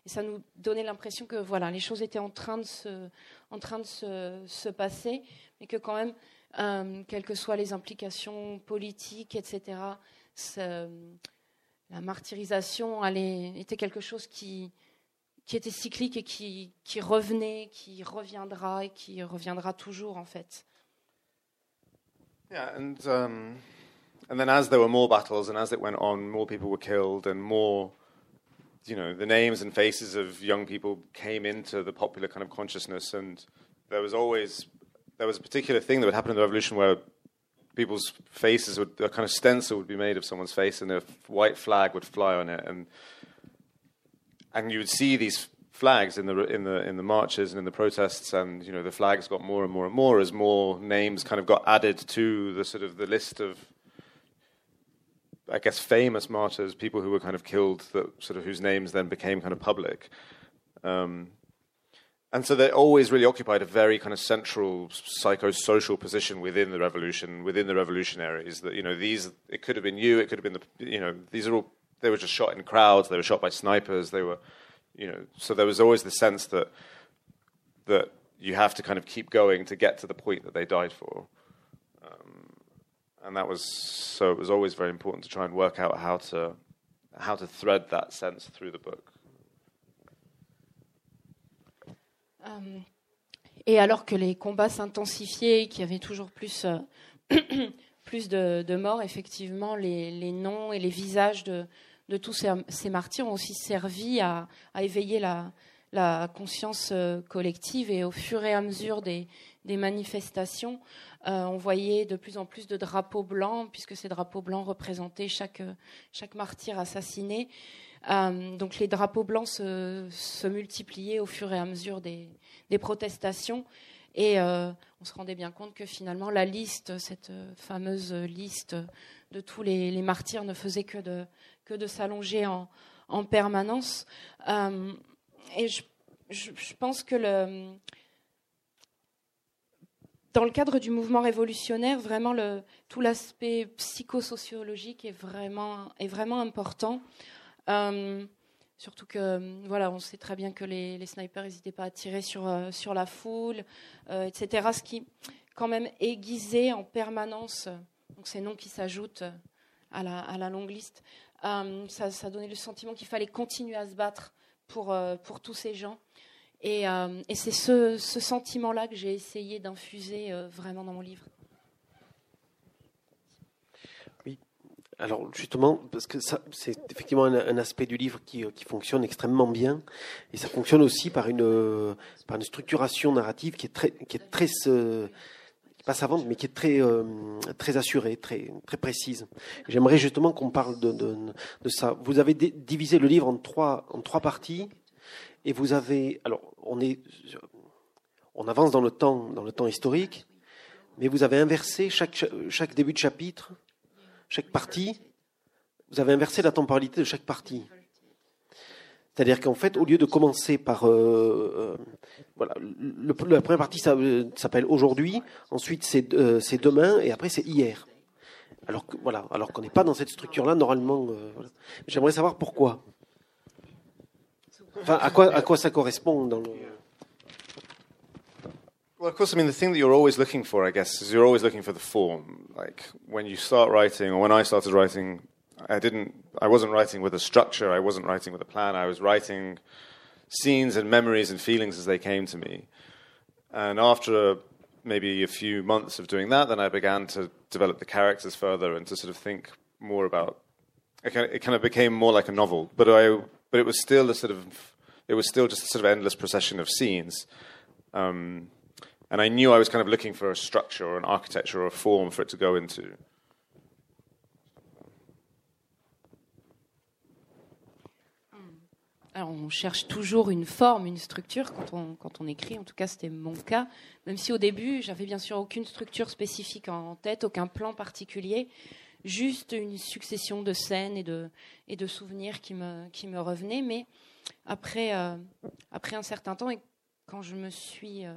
Et ça nous donnait l'impression que voilà, les choses étaient en train de se, passer, mais que quand même, euh, quelles que soient les implications politiques, etc., la martyrisation était quelque chose qui, était cyclique et qui, qui revenait, qui reviendra et qui reviendra toujours en fait. Yeah, and um, and then as there were more battles and as it went on, more people were killed and more you know, the names and faces of young people came into the popular kind of consciousness, and there was always there was a particular thing that would happen in the revolution where people's faces would a kind of stencil would be made of someone's face, and a white flag would fly on it, and and you would see these flags in the in the in the marches and in the protests, and you know the flags got more and more and more as more names kind of got added to the sort of the list of I guess, famous martyrs, people who were kind of killed, that sort of whose names then became kind of public. Um, and so they always really occupied a very kind of central psychosocial position within the revolution, within the revolutionaries. That you know, these it could have been you, it could have been the you know, these are all they were just shot in crowds, they were shot by snipers, they were, you know, so there was always the sense that that you have to kind of keep going to get to the point that they died for um, and that was so it was always very important to try and work out how to how to thread that sense through the book. Et alors que les combats s'intensifiaient, qu'il y avait toujours plus euh, [clears throat] plus de, morts, effectivement, les, noms et les visages de, de tous ces, martyrs ont aussi servi à, éveiller la, conscience euh, collective et au fur et à mesure des, des manifestations, euh, on voyait de plus en plus de drapeaux blancs, puisque ces drapeaux blancs représentaient chaque, chaque martyr assassiné. Euh, donc les drapeaux blancs se, multipliaient au fur et à mesure des, protestations. Et euh, on se rendait bien compte que finalement la liste, cette fameuse liste de tous les, martyrs, ne faisait que de, s'allonger en, permanence. et je, pense que dans le cadre du mouvement révolutionnaire, vraiment tout l'aspect psychosociologique est vraiment important. Euh, surtout que, voilà, on sait très bien que les, snipers n'hésitaient pas à tirer sur, euh, sur la foule, euh, etc. Ce qui, quand même, aiguisait en permanence, donc ces noms qui s'ajoutent à la, longue liste, ça, ça donnait le sentiment qu'il fallait continuer à se battre pour, pour tous ces gens. Et, euh, c'est ce, sentiment-là que j'ai essayé d'infuser euh, vraiment dans mon livre. Oui. Alors justement, parce que ça, c'est effectivement un, aspect du livre qui, qui, fonctionne extrêmement bien, et ça fonctionne aussi par une, par une structuration narrative qui est très, qui est très euh, pas savante, mais qui est très, euh, très assurée, très, très précise. J'aimerais justement qu'on parle de, de, de, ça. Vous avez divisé le livre en trois, en trois parties. Et vous avez, alors on est, on avance dans le temps, dans le temps historique, mais vous avez inversé chaque, chaque début de chapitre, chaque partie, vous avez inversé la temporalité de chaque partie. C'est-à-dire qu'en fait, au lieu de commencer par, euh, euh voilà, le, la première partie ça, s'appelle aujourd'hui, ensuite c'est euh, demain et après c'est hier. Alors voilà, qu'on n'est pas dans cette structure-là normalement. Euh. J'aimerais savoir pourquoi. Enfin, à quoi à quoi ça correspond dans le. Well, of course, I mean, the thing that you're always looking for, I guess, is you're always looking for the form. Like when you start writing, or when I started writing, I didn't, I wasn't writing with a structure, I wasn't writing with a plan, I was writing scenes and memories and feelings as they came to me. And after maybe a few months of doing that, then I began to develop the characters further and to sort of think more about. It kind of, became more like a novel, but I, but it was still a sort of, it was still just a sort of endless procession of scenes. Um, and I knew I was kind of looking for a structure or an architecture or a form for it to go into. Alors, on cherche toujours une forme, une structure quand on, quand on écrit. En tout cas, c'était mon cas. Même si au début, j'avais bien sûr aucune structure spécifique en tête, aucun plan particulier, juste une succession de scènes et de, et de souvenirs qui me, qui me revenaient. Mais après, euh, après un certain temps, et quand je me suis euh,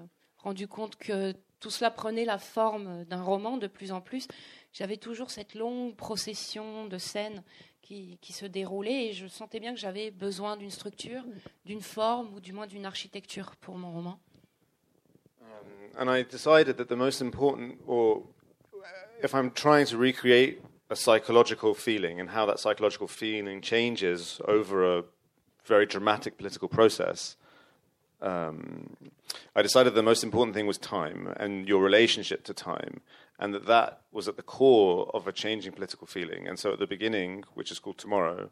rendu compte que tout cela prenait la forme d'un roman de plus en plus, j'avais toujours cette longue procession de scènes qui, qui, se déroulait et je sentais bien que j'avais besoin d'une structure, d'une forme ou du moins d'une architecture pour mon roman. Um, and I decided that the most important, or if I'm trying to recreate a psychological feeling and how that psychological feeling changes over a very dramatic political process, um, I decided the most important thing was time and your relationship to time, and that that was at the core of a changing political feeling. And so at the beginning, which is called Tomorrow,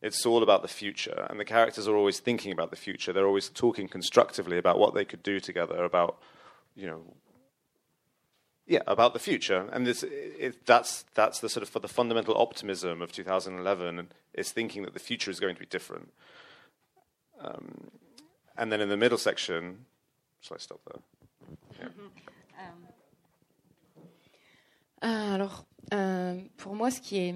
it's all about the future, and the characters are always thinking about the future. They're always talking constructively about what they could do together, about you know. Yeah, about the future, and this, it, that's that's the sort of for the fundamental optimism of 2011 is thinking that the future is going to be different. Um, and then in the middle section, shall I stop there? Yeah. [laughs] Euh, alors, euh, pour moi, ce qui est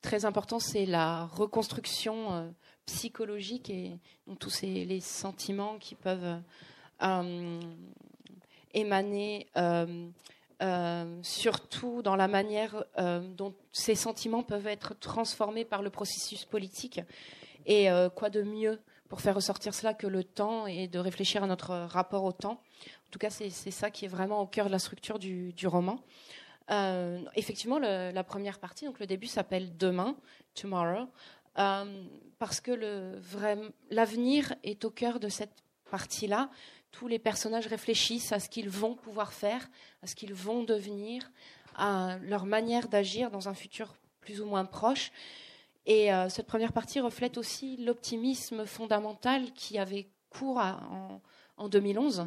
très important, c'est la reconstruction euh, psychologique et tous ces, les sentiments qui peuvent euh, émaner, surtout dans la manière dont ces sentiments peuvent être transformés par le processus politique. Et quoi de mieux pour faire ressortir cela que le temps et de réfléchir à notre rapport au temps. En tout cas, c'est ça qui est vraiment au cœur de la structure du, du roman. Euh, effectivement, la première partie, donc le début s'appelle Demain, Tomorrow, euh, parce que l'avenir est au cœur de cette partie-là. Tous les personnages réfléchissent à ce qu'ils vont pouvoir faire, à ce qu'ils vont devenir, à leur manière d'agir dans un futur plus ou moins proche. Et euh, cette première partie reflète aussi l'optimisme fondamental qui avait cours à, en, en 2011.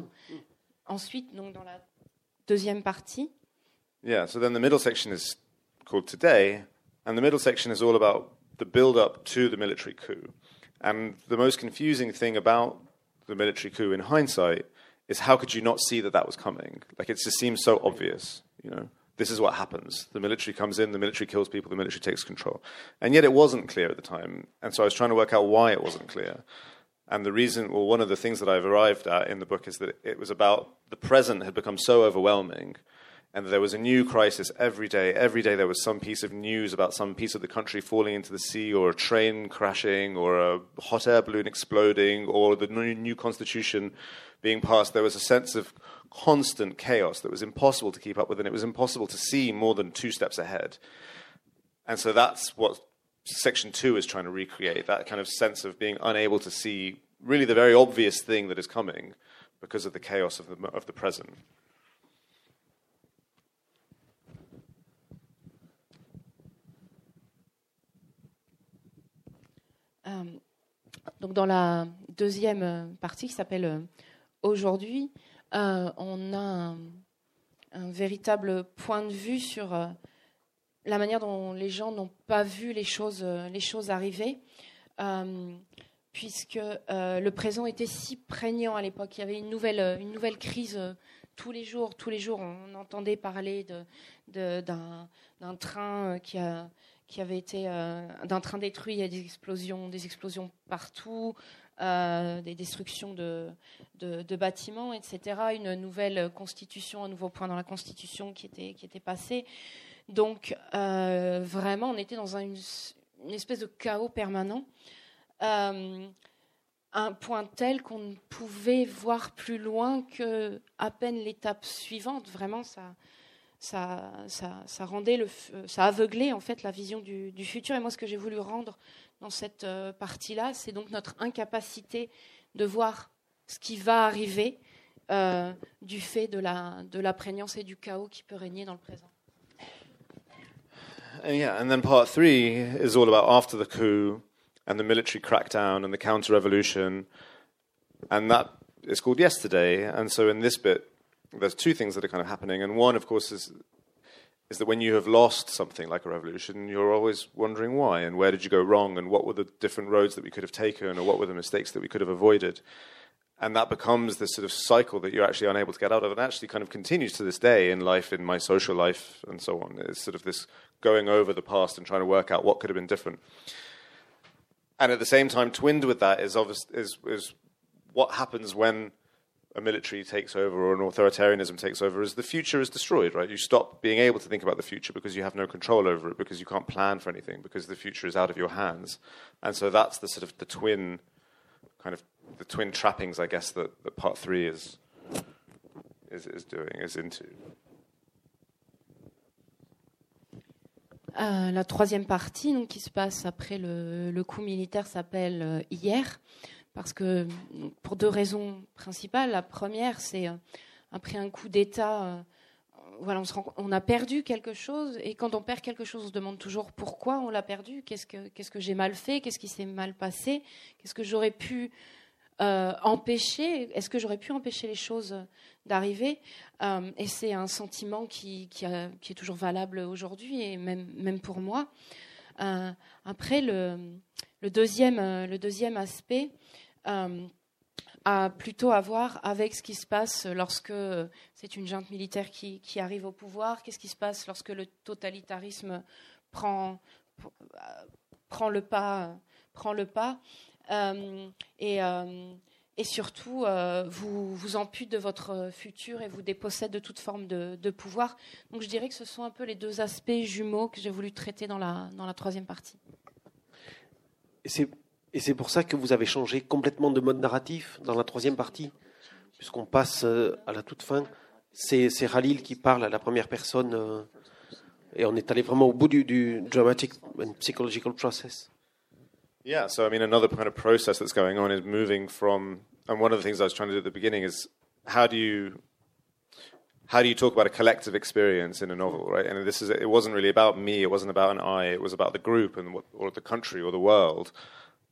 Ensuite, donc, dans la deuxième partie, Yeah, so then the middle section is called Today, and the middle section is all about the build up to the military coup. And the most confusing thing about the military coup in hindsight is how could you not see that that was coming? Like it just seems so obvious, you know? This is what happens. The military comes in, the military kills people, the military takes control. And yet it wasn't clear at the time. And so I was trying to work out why it wasn't clear. And the reason, well, one of the things that I've arrived at in the book is that it was about the present had become so overwhelming and there was a new crisis every day. Every day there was some piece of news about some piece of the country falling into the sea, or a train crashing, or a hot air balloon exploding, or the new constitution being passed. There was a sense of constant chaos that was impossible to keep up with, and it was impossible to see more than two steps ahead. And so that's what section two is trying to recreate that kind of sense of being unable to see really the very obvious thing that is coming because of the chaos of the, of the present. Donc dans la deuxième euh, partie qui s'appelle euh, Aujourd'hui, on a un, véritable point de vue sur la manière dont les gens n'ont pas vu les choses, les choses arriver, puisque le présent était si prégnant à l'époque. Il y avait une nouvelle, une nouvelle crise tous les jours. Tous les jours, on entendait parler d'un de, train qui a qui avait été euh, d'un train détruit, il y a des explosions, des explosions partout. euh, des destructions de, bâtiments, etc. Une nouvelle constitution, un nouveau point dans la constitution qui était, qui était passé. Donc euh, vraiment, on était dans une, espèce de chaos permanent. Un point tel qu'on ne pouvait voir plus loin que à peine l'étape suivante. Vraiment, ça, ça, ça, rendait le, ça aveuglait en fait la vision du, futur. Et moi, ce que j'ai voulu rendre dans cette euh, partie-là, c'est donc notre incapacité de voir ce qui va arriver euh, du fait de la, prégnance et du chaos qui peut régner dans le présent. And yeah, and then part three is all about after the coup and the military crackdown and the counter revolution, and that is called yesterday. And so in this bit, there's two things that are kind of happening, and one, of course, is is that when you have lost something like a revolution, you're always wondering why and where did you go wrong and what were the different roads that we could have taken or what were the mistakes that we could have avoided. And that becomes this sort of cycle that you're actually unable to get out of and actually kind of continues to this day in life, in my social life, and so on. It's sort of this going over the past and trying to work out what could have been different. And at the same time, twinned with that is, obvious, is, is what happens when a military takes over or an authoritarianism takes over is the future is destroyed, right? You stop being able to think about the future because you have no control over it, because you can't plan for anything, because the future is out of your hands. And so that's the sort of the twin kind of the twin trappings, I guess, that, that part three is, is, is doing, is into. Euh, la troisième partie, donc, qui se passe après le, le coup militaire, s'appelle euh, Hier. Parce que pour deux raisons principales. La première, c'est euh, après un coup d'État, euh, voilà, on, a perdu quelque chose, et quand on perd quelque chose, on se demande toujours pourquoi on l'a perdu, qu'est-ce que, qu'est-ce que j'ai mal fait, qu'est-ce qui s'est mal passé, qu'est-ce que j'aurais pu euh, empêcher, est-ce que j'aurais pu empêcher les choses d'arriver? Et c'est un sentiment qui, qui, est toujours valable aujourd'hui, et même, même pour moi. après, le, deuxième, le deuxième aspect, a plutôt à voir avec ce qui se passe lorsque c'est une junte militaire qui, arrive au pouvoir, qu'est-ce qui se passe lorsque le totalitarisme prend, prend le pas, prend le pas euh, et, euh, et, surtout vous, vous ampute de votre futur et vous dépossède de toute forme de, de, pouvoir. Donc je dirais que ce sont un peu les deux aspects jumeaux que j'ai voulu traiter dans la, dans la troisième partie. C'est et c'est pour ça que vous avez changé complètement de mode narratif dans la troisième partie, puisqu'on passe euh, à la toute fin. C'est, c'est qui parle à la première personne, euh, et on est allé vraiment au bout du, du dramatic and psychological process. Yeah, so I mean, another kind of process that's going on is moving from, and one of the things I was trying to do at the beginning is how do you how do you talk about a collective experience in a novel, right? And this is it wasn't really about me, it wasn't about an I, it was about the group and what, or the country or the world.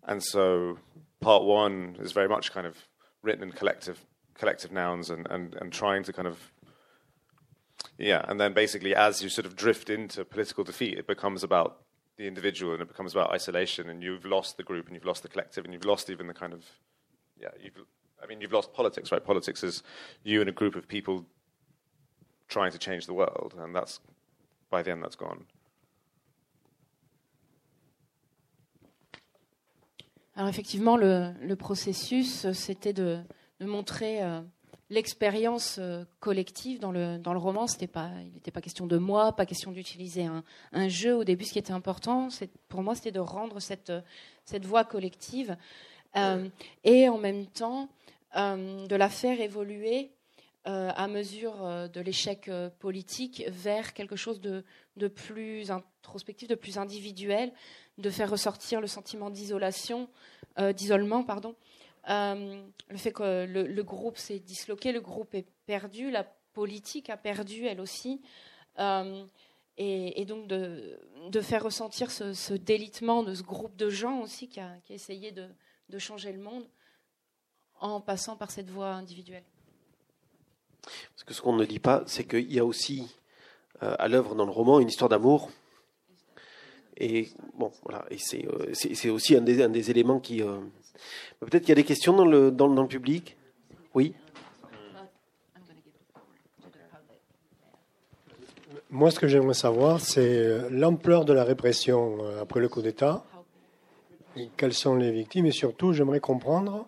And so part one is very much kind of written in collective collective nouns and, and, and trying to kind of yeah, and then basically as you sort of drift into political defeat, it becomes about the individual and it becomes about isolation and you've lost the group and you've lost the collective and you've lost even the kind of yeah, you've I mean you've lost politics, right? Politics is you and a group of people trying to change the world and that's by the end that's gone. Alors effectivement, le, processus, c'était de, montrer euh, l'expérience euh, collective dans le, dans le roman. Pas, il n'était pas question de moi, pas question d'utiliser un, jeu. Au début, ce qui était important, pour moi, c'était de rendre cette, voix collective euh, et en même temps de la faire évoluer à mesure de l'échec politique vers quelque chose de, plus introspectif, de plus individuel, de faire ressortir le sentiment euh, d'isolement, pardon. Euh, le fait que le, groupe s'est disloqué, le groupe est perdu, la politique a perdu elle aussi. Euh, et, donc de, faire ressentir ce, délitement de ce groupe de gens aussi qui a, essayé de, changer le monde en passant par cette voie individuelle. Parce que ce qu'on ne dit pas, c'est qu'il y a aussi à l'œuvre dans le roman une histoire d'amour et bon, voilà, et c'est, euh, aussi un des, éléments qui. Euh, peut-être qu'il y a des questions dans le, public? Oui Moi, ce que j'aimerais savoir, c'est euh, l'ampleur de la répression après le coup d'État. Quelles sont les victimes Et surtout, j'aimerais comprendre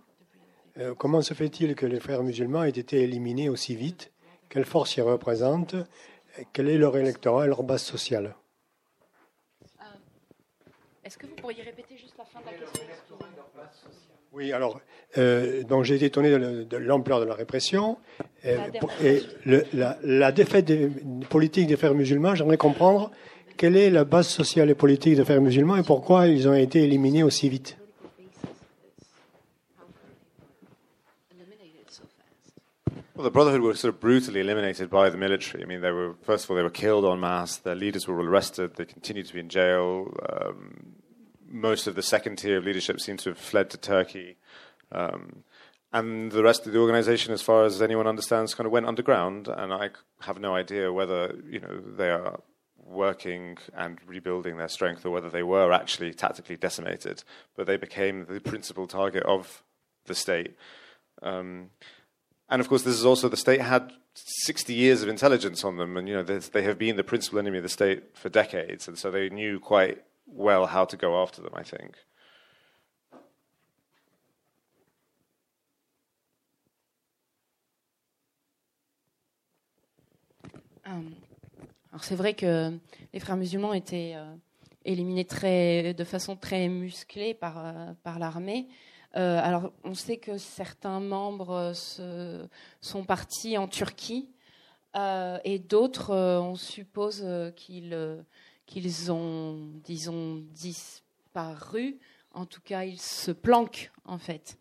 euh, comment se fait-il que les frères musulmans aient été éliminés aussi vite Quelle force ils représentent Quel est leur électorat et leur base sociale Est-ce que vous pourriez répéter juste la fin de la question? Oui, alors, euh, donc j'ai été étonné de, l'ampleur de la répression. Euh, et le- la, la défaite des, politique des frères musulmans, j'aimerais comprendre quelle est la base sociale et politique des frères musulmans et pourquoi ils ont été éliminés aussi vite. Well, the Brotherhood were sort of brutally eliminated by the military. I mean, they were first of all they were killed en masse. Their leaders were arrested. They continued to be in jail. Um, most of the second tier of leadership seemed to have fled to Turkey, um, and the rest of the organization, as far as anyone understands, kind of went underground. And I have no idea whether you know they are working and rebuilding their strength, or whether they were actually tactically decimated. But they became the principal target of the state. Um, and of course, this is also the state had 60 years of intelligence on them, and you know they have been the principal enemy of the state for decades, and so they knew quite well how to go after them. I think. Euh, alors c'est vrai que les frères musulmans étaient euh, éliminés très, de façon très musclée par, euh, par l'armée. Euh, alors on sait que certains membres euh, sont partis en Turquie euh, et d'autres, on suppose qu'ils ont, disons, disparu. En tout cas, ils se planquent en fait.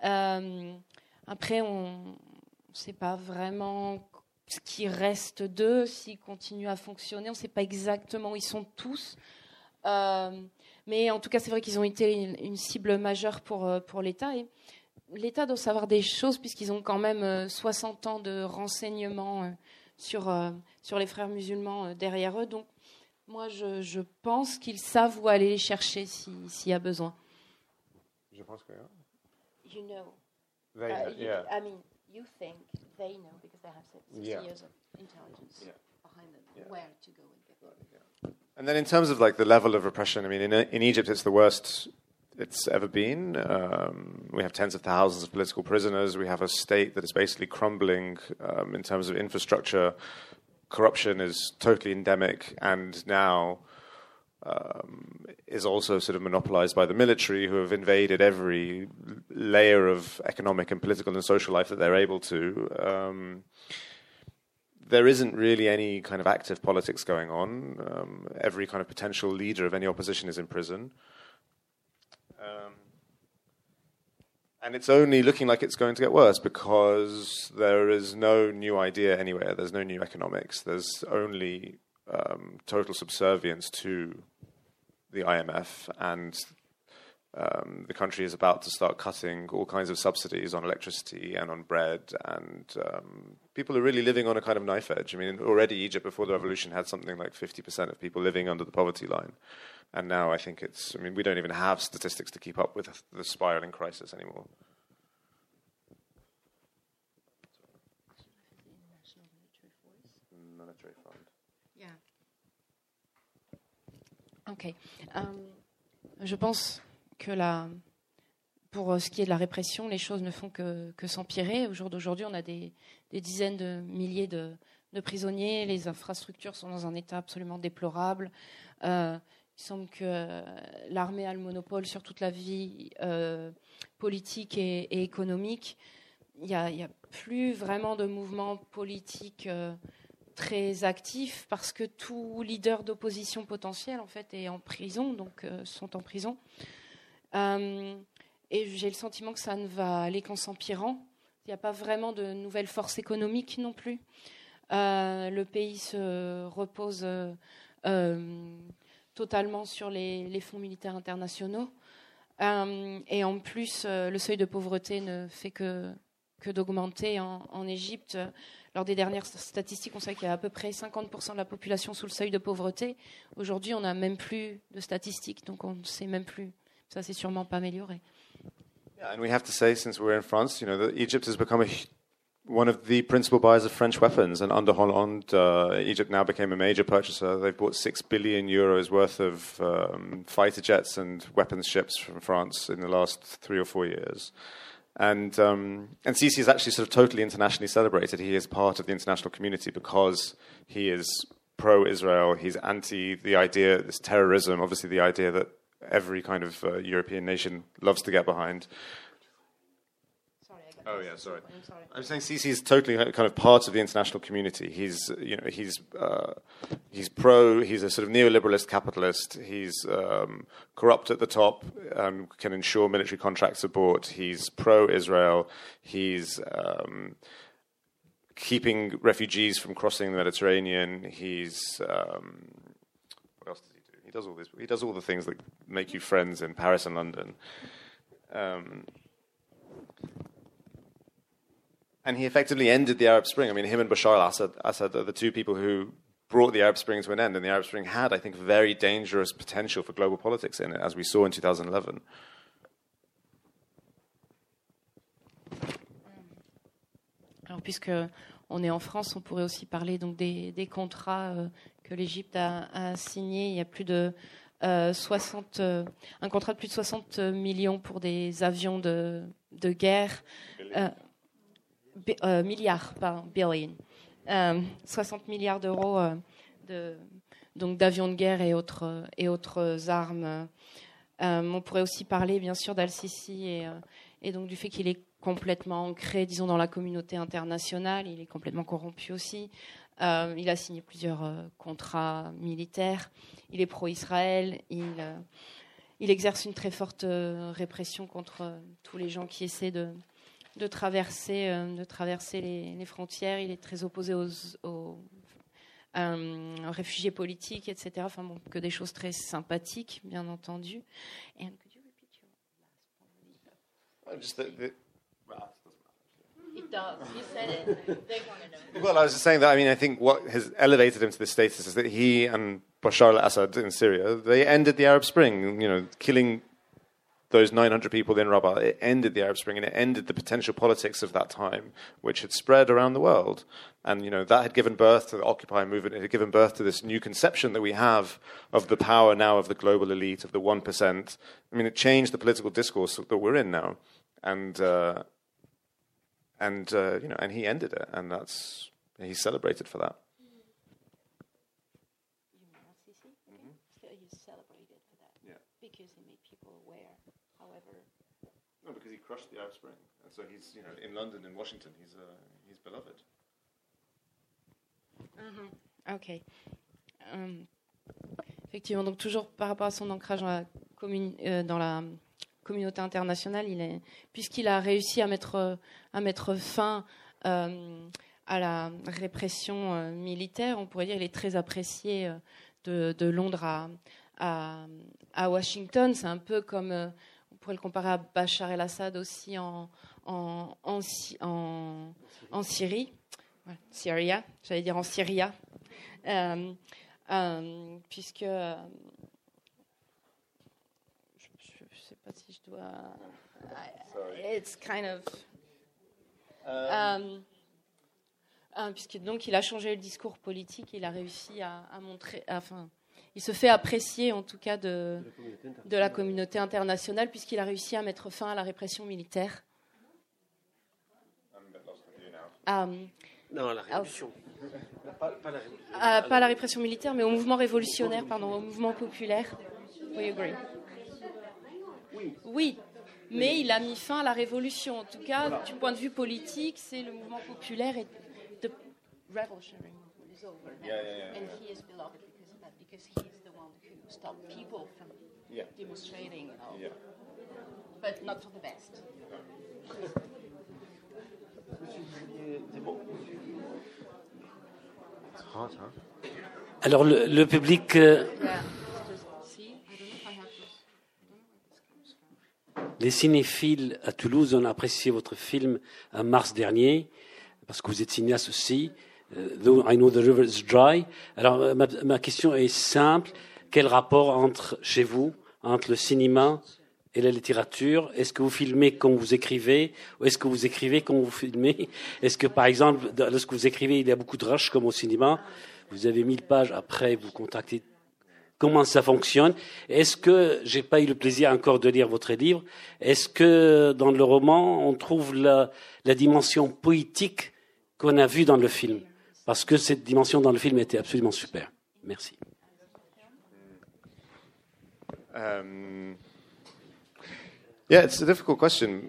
Après, on ne sait pas vraiment ce qui reste d'eux, s'ils continuent à fonctionner. On ne sait pas exactement où ils sont tous. Euh, mais en tout cas, c'est vrai qu'ils ont été une, une cible majeure pour, euh, pour l'État. Et l'État doit savoir des choses, puisqu'ils ont quand même euh, 60 ans de renseignements euh, sur, euh, sur les frères musulmans euh, derrière eux. Donc, moi, je, je pense qu'ils savent où aller les chercher si- s'il y a besoin. Je pense que, You know. They, Uh, you- yeah. I mean, you think they know because they have 60 Yeah. years of intelligence Yeah. behind them, Yeah. where to go and get them. And then in terms of like the level of repression, I mean, in in Egypt, it's the worst it's ever been. Um, we have tens of thousands of political prisoners. We have a state that is basically crumbling um, in terms of infrastructure. Corruption is totally endemic, and now um, is also sort of monopolized by the military, who have invaded every layer of economic and political and social life that they're able to. There isn't really any kind of active politics going on. Um, every kind of potential leader of any opposition is in prison. Um, and it's only looking like it's going to get worse because there is no new idea anywhere. There's no new economics. There's only um, total subservience to the IMF and um, the country is about to start cutting all kinds of subsidies on electricity and on bread, and um, people are really living on a kind of knife edge. I mean, already Egypt before the revolution had something like 50% of people living under the poverty line, and now I think it's. I mean, we don't even have statistics to keep up with the spiraling crisis anymore. Monetary fund. Yeah. Ok. Euh, je pense que pour euh, ce qui est de la répression, les choses ne font que, s'empirer. Au jour d'aujourd'hui, on a des, dizaines de milliers de, prisonniers. Les infrastructures sont dans un état absolument déplorable. Euh, il semble que euh, l'armée a le monopole sur toute la vie politique et, économique. Il n'y a, plus vraiment de mouvement politique très actif parce que tout leader d'opposition potentiel en fait est en prison, donc sont en prison. Euh, et j'ai le sentiment que ça ne va aller qu'en s'empirant. Il n'y a pas vraiment de nouvelles forces économiques non plus. Euh, le pays se repose euh, totalement sur les, fonds militaires internationaux. Et en plus, le seuil de pauvreté ne fait que, d'augmenter en, en Égypte. Lors des dernières statistiques, on sait qu'il y a à peu près 50% de la population sous le seuil de pauvreté. Aujourd'hui, on n'a même plus de statistiques, donc on ne sait même plus. Ça, sûrement pas amélioré. Yeah, and we have to say, since we're in France, you know, that Egypt has become a one of the principal buyers of French weapons, and under Hollande, uh, Egypt now became a major purchaser. They've bought six billion euros worth of um, fighter jets and weapons ships from France in the last three or four years. And um, and Sisi is actually sort of totally internationally celebrated. He is part of the international community because he is pro-Israel. He's anti the idea, this terrorism. Obviously, the idea that every kind of uh, European nation loves to get behind. Oh yeah, sorry. I'm sorry. I'm saying Sisi is totally kind of part of the international community. He's, you know, he's uh, he's pro. He's a sort of neoliberalist capitalist. He's um, corrupt at the top. Um, can ensure military contracts are bought. He's pro-Israel. He's um, keeping refugees from crossing the Mediterranean. He's um, what else does he does all this. He does all the things that make you friends in Paris and London. Um, and he effectively ended the Arab Spring. I mean, him and Bashar al-Assad Assad are the two people who brought the Arab Spring to an end, and the Arab Spring had, I think, very dangerous potential for global politics in it, as we saw in 2011. Alors, puisque on est en France, on pourrait aussi parler donc des, des contrats euh, que l'Égypte a, a signés. Il y a plus de euh, 60, euh, un contrat de plus de 60 millions pour des avions de, de guerre. Euh, euh, milliards, pardon, billion, 60 euh, milliards d'euros euh, de, donc d'avions de guerre et autres, et autres armes. on pourrait aussi parler, bien sûr, d'Al-Sisi et, et, donc du fait qu'il est complètement ancré, disons, dans la communauté internationale. Il est complètement corrompu aussi. Il a signé plusieurs contrats militaires. Il est pro-Israël. Il, il, exerce une très forte répression contre tous les gens qui essaient de, traverser, euh, les, frontières. Il est très opposé aux, euh, réfugiés politiques, etc. Enfin bon, que des choses très sympathiques, bien entendu. Point? Just it. You said it. [laughs] They want to know. Well, I was just saying that. I mean, I think what has elevated him to this status is that he and Bashar al-Assad in Syria they ended the Arab Spring. You know, killing those 900 people in Rabat, it ended the Arab Spring and it ended the potential politics of that time, which had spread around the world. And, you know, that had given birth to the Occupy movement. It had given birth to this new conception that we have of the power now of the global elite, of the 1%. I mean, it changed the political discourse that we're in now. And, uh, and uh, you know, and he ended it. And that's, he's celebrated for that. You mean RCC? Okay. Because he made people aware however No, because he crushed the Arab Spring. And so he's, you know, in London, in Washington, he's, uh, he's beloved. Uh-huh. Ok. Um, effectivement, donc toujours par rapport à son ancrage dans la, commune, euh, dans la communauté internationale, puisqu'il a réussi à mettre, mettre fin euh, à la répression euh, militaire, on pourrait dire qu'il est très apprécié euh, de, Londres à, Washington. C'est un peu comme euh, pourrait le comparer à Bachar el-Assad aussi en, Syrie. Syria, j'allais dire en. Euh, euh, puisque. Euh, je ne sais pas si je dois. It's kind of. Um, um, puisque donc il a changé le discours politique, il a réussi à, à montrer, enfin, il se fait apprécier en tout cas de, de la communauté internationale puisqu'il a réussi à mettre fin à la répression militaire. Um, non, la révolution. Pas, pas, la révolution. Ah, pas, la répression militaire, mais au mouvement révolutionnaire, pardon, au mouvement populaire. We agree? Oui. mais il a mis fin à la révolution. En tout cas, voilà. du point de vue politique, c'est le mouvement populaire et the revolutionary movement is over now, yeah, yeah, yeah, and he is beloved because he's the one who stopped people from yeah. demonstrating, you know. Yeah. But not for the best. Alors le, le public. Euh, les cinéphiles à Toulouse ont apprécié votre film en mars dernier, parce que vous êtes cinéaste aussi. Euh, though I know the river is dry. Alors euh, ma, question est simple. Quel rapport entre chez vous entre le cinéma et la littérature? Est-ce que vous filmez quand vous écrivez Ou est-ce que vous écrivez quand vous filmez? Est-ce que, par exemple, lorsque vous écrivez, il y a beaucoup de rush comme au cinéma? Vous avez 1000 pages, après vous contactez comment ça fonctionne. Est-ce que j'ai pas eu le plaisir encore de lire votre livre Est-ce que dans le roman on trouve la, la dimension poétique qu'on a vue dans le film? Parce que cette dimension dans le film était absolument super. Merci. Um, yeah, it's a difficult question.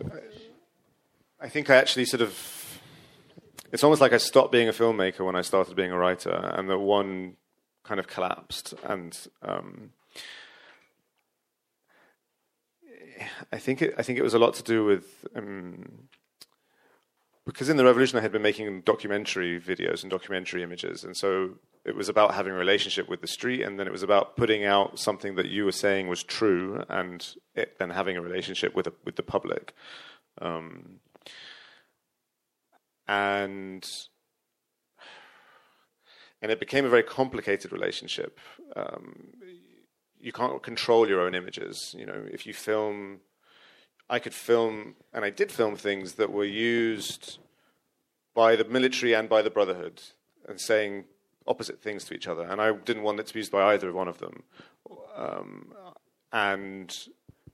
I think I actually sort of. It's almost like I stopped being a filmmaker when I started being a writer, and that one kind of collapsed. And um, I think it, I think it was a lot to do with um, because in the revolution I had been making documentary videos and documentary images, and so it was about having a relationship with the street, and then it was about putting out something that you were saying was true, and it, then having a relationship with a, with the public. Um, and and it became a very complicated relationship. Um, you can't control your own images. You know, if you film, I could film, and I did film things that were used by the military and by the Brotherhood, and saying opposite things to each other. And I didn't want it to be used by either one of them. Um, and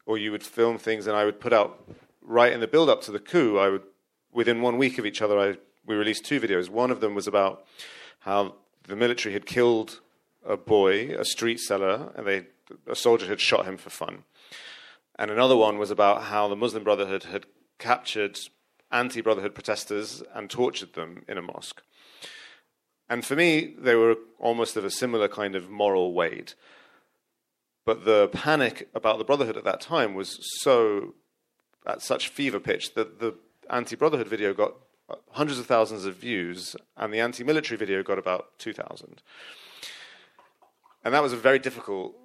or you would film things, and I would put out right in the build up to the coup. I would within one week of each other. I we released two videos. One of them was about how the military had killed a boy, a street seller, and they, a soldier had shot him for fun. And another one was about how the Muslim Brotherhood had captured anti Brotherhood protesters and tortured them in a mosque. And for me, they were almost of a similar kind of moral weight. But the panic about the Brotherhood at that time was so at such fever pitch that the anti Brotherhood video got hundreds of thousands of views, and the anti military video got about 2,000. And that was a very difficult,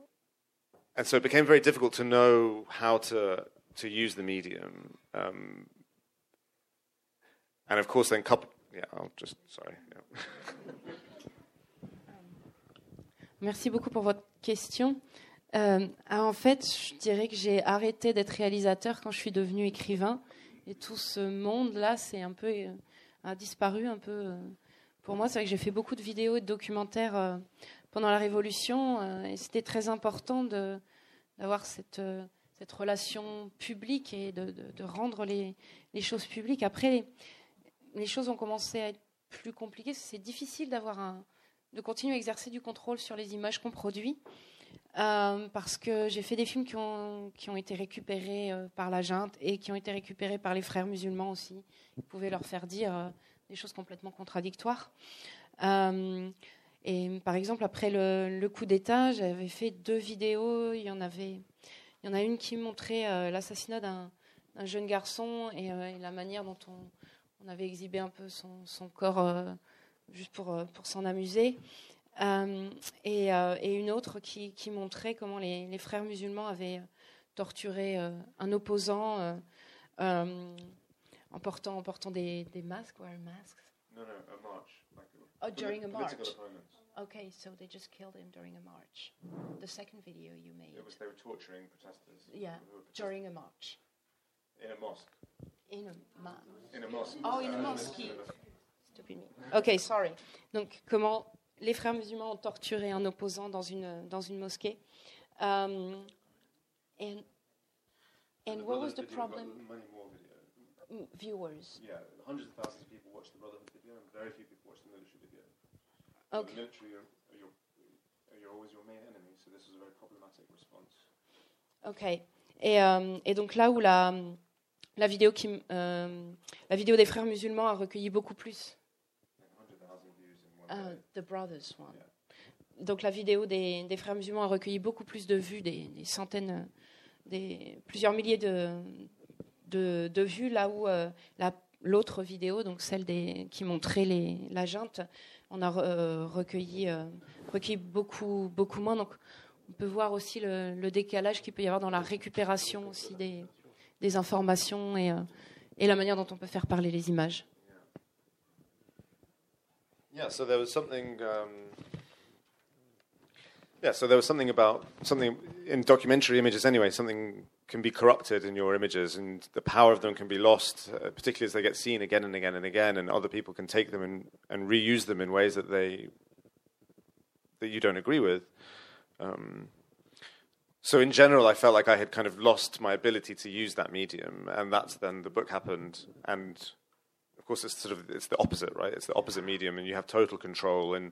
and so it became very difficult to know how to, to use the medium. Um, and of course, then couple, yeah, I'll just, sorry. Yeah. [laughs] Merci beaucoup pour votre question. Euh, en fait, je dirais que j'ai arrêté d'être réalisateur quand je suis devenu écrivain. Et tout ce monde-là, c'est un peu euh, a disparu un peu. Euh. Pour moi, c'est vrai que j'ai fait beaucoup de vidéos et de documentaires euh, pendant la Révolution, et c'était très important d'avoir cette, cette relation publique et de, de, rendre les, les, choses publiques. Après, les, les, choses ont commencé à être plus compliquées. C'est difficile d'avoir un, de continuer à exercer du contrôle sur les images qu'on produit. Euh, parce que j'ai fait des films qui ont, qui ont été récupérés euh, par la junte et qui ont été récupérés par les frères musulmans aussi. Ils pouvaient leur faire dire euh, des choses complètement contradictoires. et par exemple, après le, coup d'État, j'avais fait deux vidéos. Il y en avait, il y en a une qui montrait l'assassinat d'un jeune garçon et, la manière dont on, on, avait exhibé un peu son, son corps juste pour, pour s'en amuser. Euh, et, euh, et, une autre qui, qui montrait comment les, les, frères musulmans avaient torturé euh, un opposant en portant, en portant des, des masques. Wear masks? No, no, a march. Like oh, during a march. Okay, so they just killed him during a march. The second video you made. It was they were torturing protesters. Yeah, during a march. In a mosque. In a, ma in a mosque. Oh, in a mosque. Stupid me. Okay, sorry. Donc, comment les frères musulmans ont torturé un opposant dans une, dans une mosquée. Um, and, and what was the problem? Mm, viewers. Yeah, hundreds of thousands of people watched the Brotherhood video, and very few people watched the military video. Okay. The military are, are, your, are always your main enemy, so this was a very problematic response. Ok. Et, euh, et donc là où la, la, vidéo qui, euh, la vidéo des frères musulmans a recueilli beaucoup plus Uh, the Brothers one. Donc la vidéo des, frères musulmans a recueilli beaucoup plus de vues, des, centaines, des, plusieurs milliers de, de, vues, là où euh, l'autre vidéo, donc celle des, qui montrait la junte, on a euh, recueilli, euh, recueilli beaucoup, beaucoup moins. Donc on peut voir aussi le, décalage qu'il peut y avoir dans la récupération aussi des, informations et la manière dont on peut faire parler les images. Yeah, so there was something. Um, yeah, so there was something about something in documentary images anyway. Something can be corrupted in your images, and the power of them can be lost, uh, particularly as they get seen again and again and again, and other people can take them and, and reuse them in ways that they that you don't agree with. Um, so in general, I felt like I had kind of lost my ability to use that medium, and that's then the book happened, and course it's sort of it's the opposite, right? It's the opposite medium, and you have total control, and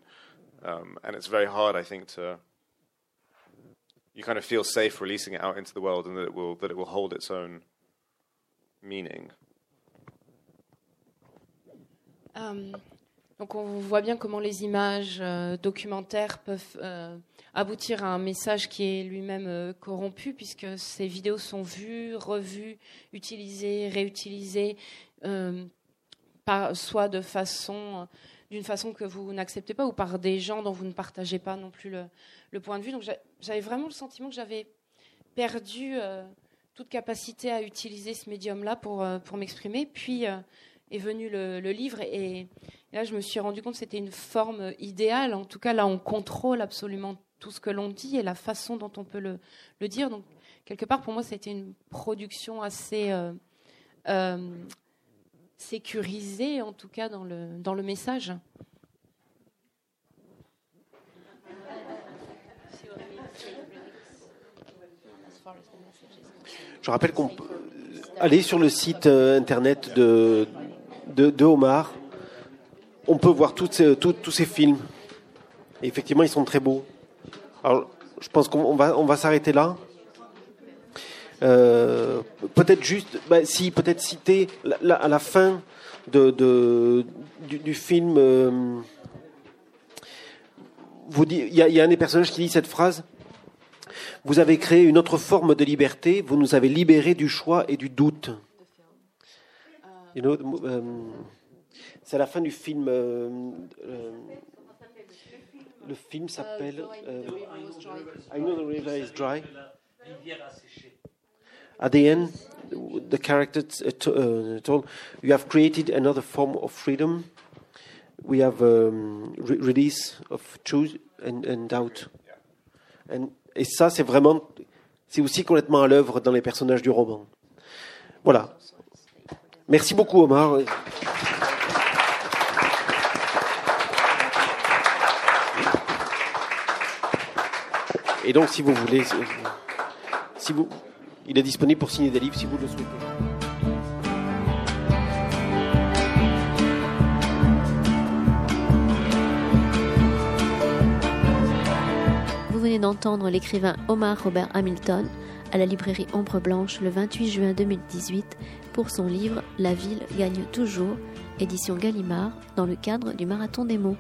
um, and it's very hard, I think, to you kind of feel safe releasing it out into the world, and that it will that it will hold its own meaning. Um, donc on voit bien comment les images euh, documentaires peuvent euh, aboutir à un message qui est lui-même euh, corrompu, puisque ces vidéos sont vues, revues, utilisées, réutilisées, euh, soit de façon d'une façon que vous n'acceptez pas ou par des gens dont vous ne partagez pas non plus le, point de vue. Donc j'avais vraiment le sentiment que j'avais perdu euh, toute capacité à utiliser ce médium-là pour, euh, m'exprimer. Puis euh, est venu le, livre et, et, là je me suis rendu compte que c'était une forme idéale. En tout cas là on contrôle absolument tout ce que l'on dit et la façon dont on peut le, le dire. Donc quelque part pour moi c'était une production assez sécurisée en tout cas dans le, dans le message. Je rappelle qu'on peut aller sur le site euh, internet de, de, Omar. On peut voir tous ces films. Et effectivement, ils sont très beaux. Alors, je pense qu'on va, on va s'arrêter là. Euh, peut-être juste, bah, si peut-être citer la, la, à la fin de, de du, du, film. Euh, vous il y, y, a un des personnages qui dit cette phrase. Vous avez créé une autre forme de liberté. Vous nous avez libérés du choix et du doute. You know, euh, c'est la fin du film. Euh, le film s'appelle I Know the River is Dry. At the end, the character uh, told, "You have created another form of freedom. We have um, re release of truth and, and doubt." And et ça, c'est vraiment, c'est aussi complètement à l'œuvre dans les personnages du roman. Voilà. Merci beaucoup, Omar. Et donc, si vous voulez, si vous, il est disponible pour signer des livres si vous le souhaitez. Vous venez d'entendre l'écrivain Omar Robert Hamilton à la librairie Ombre Blanche le 28 juin 2018 pour son livre La ville gagne toujours, édition Gallimard, dans le cadre du Marathon des mots.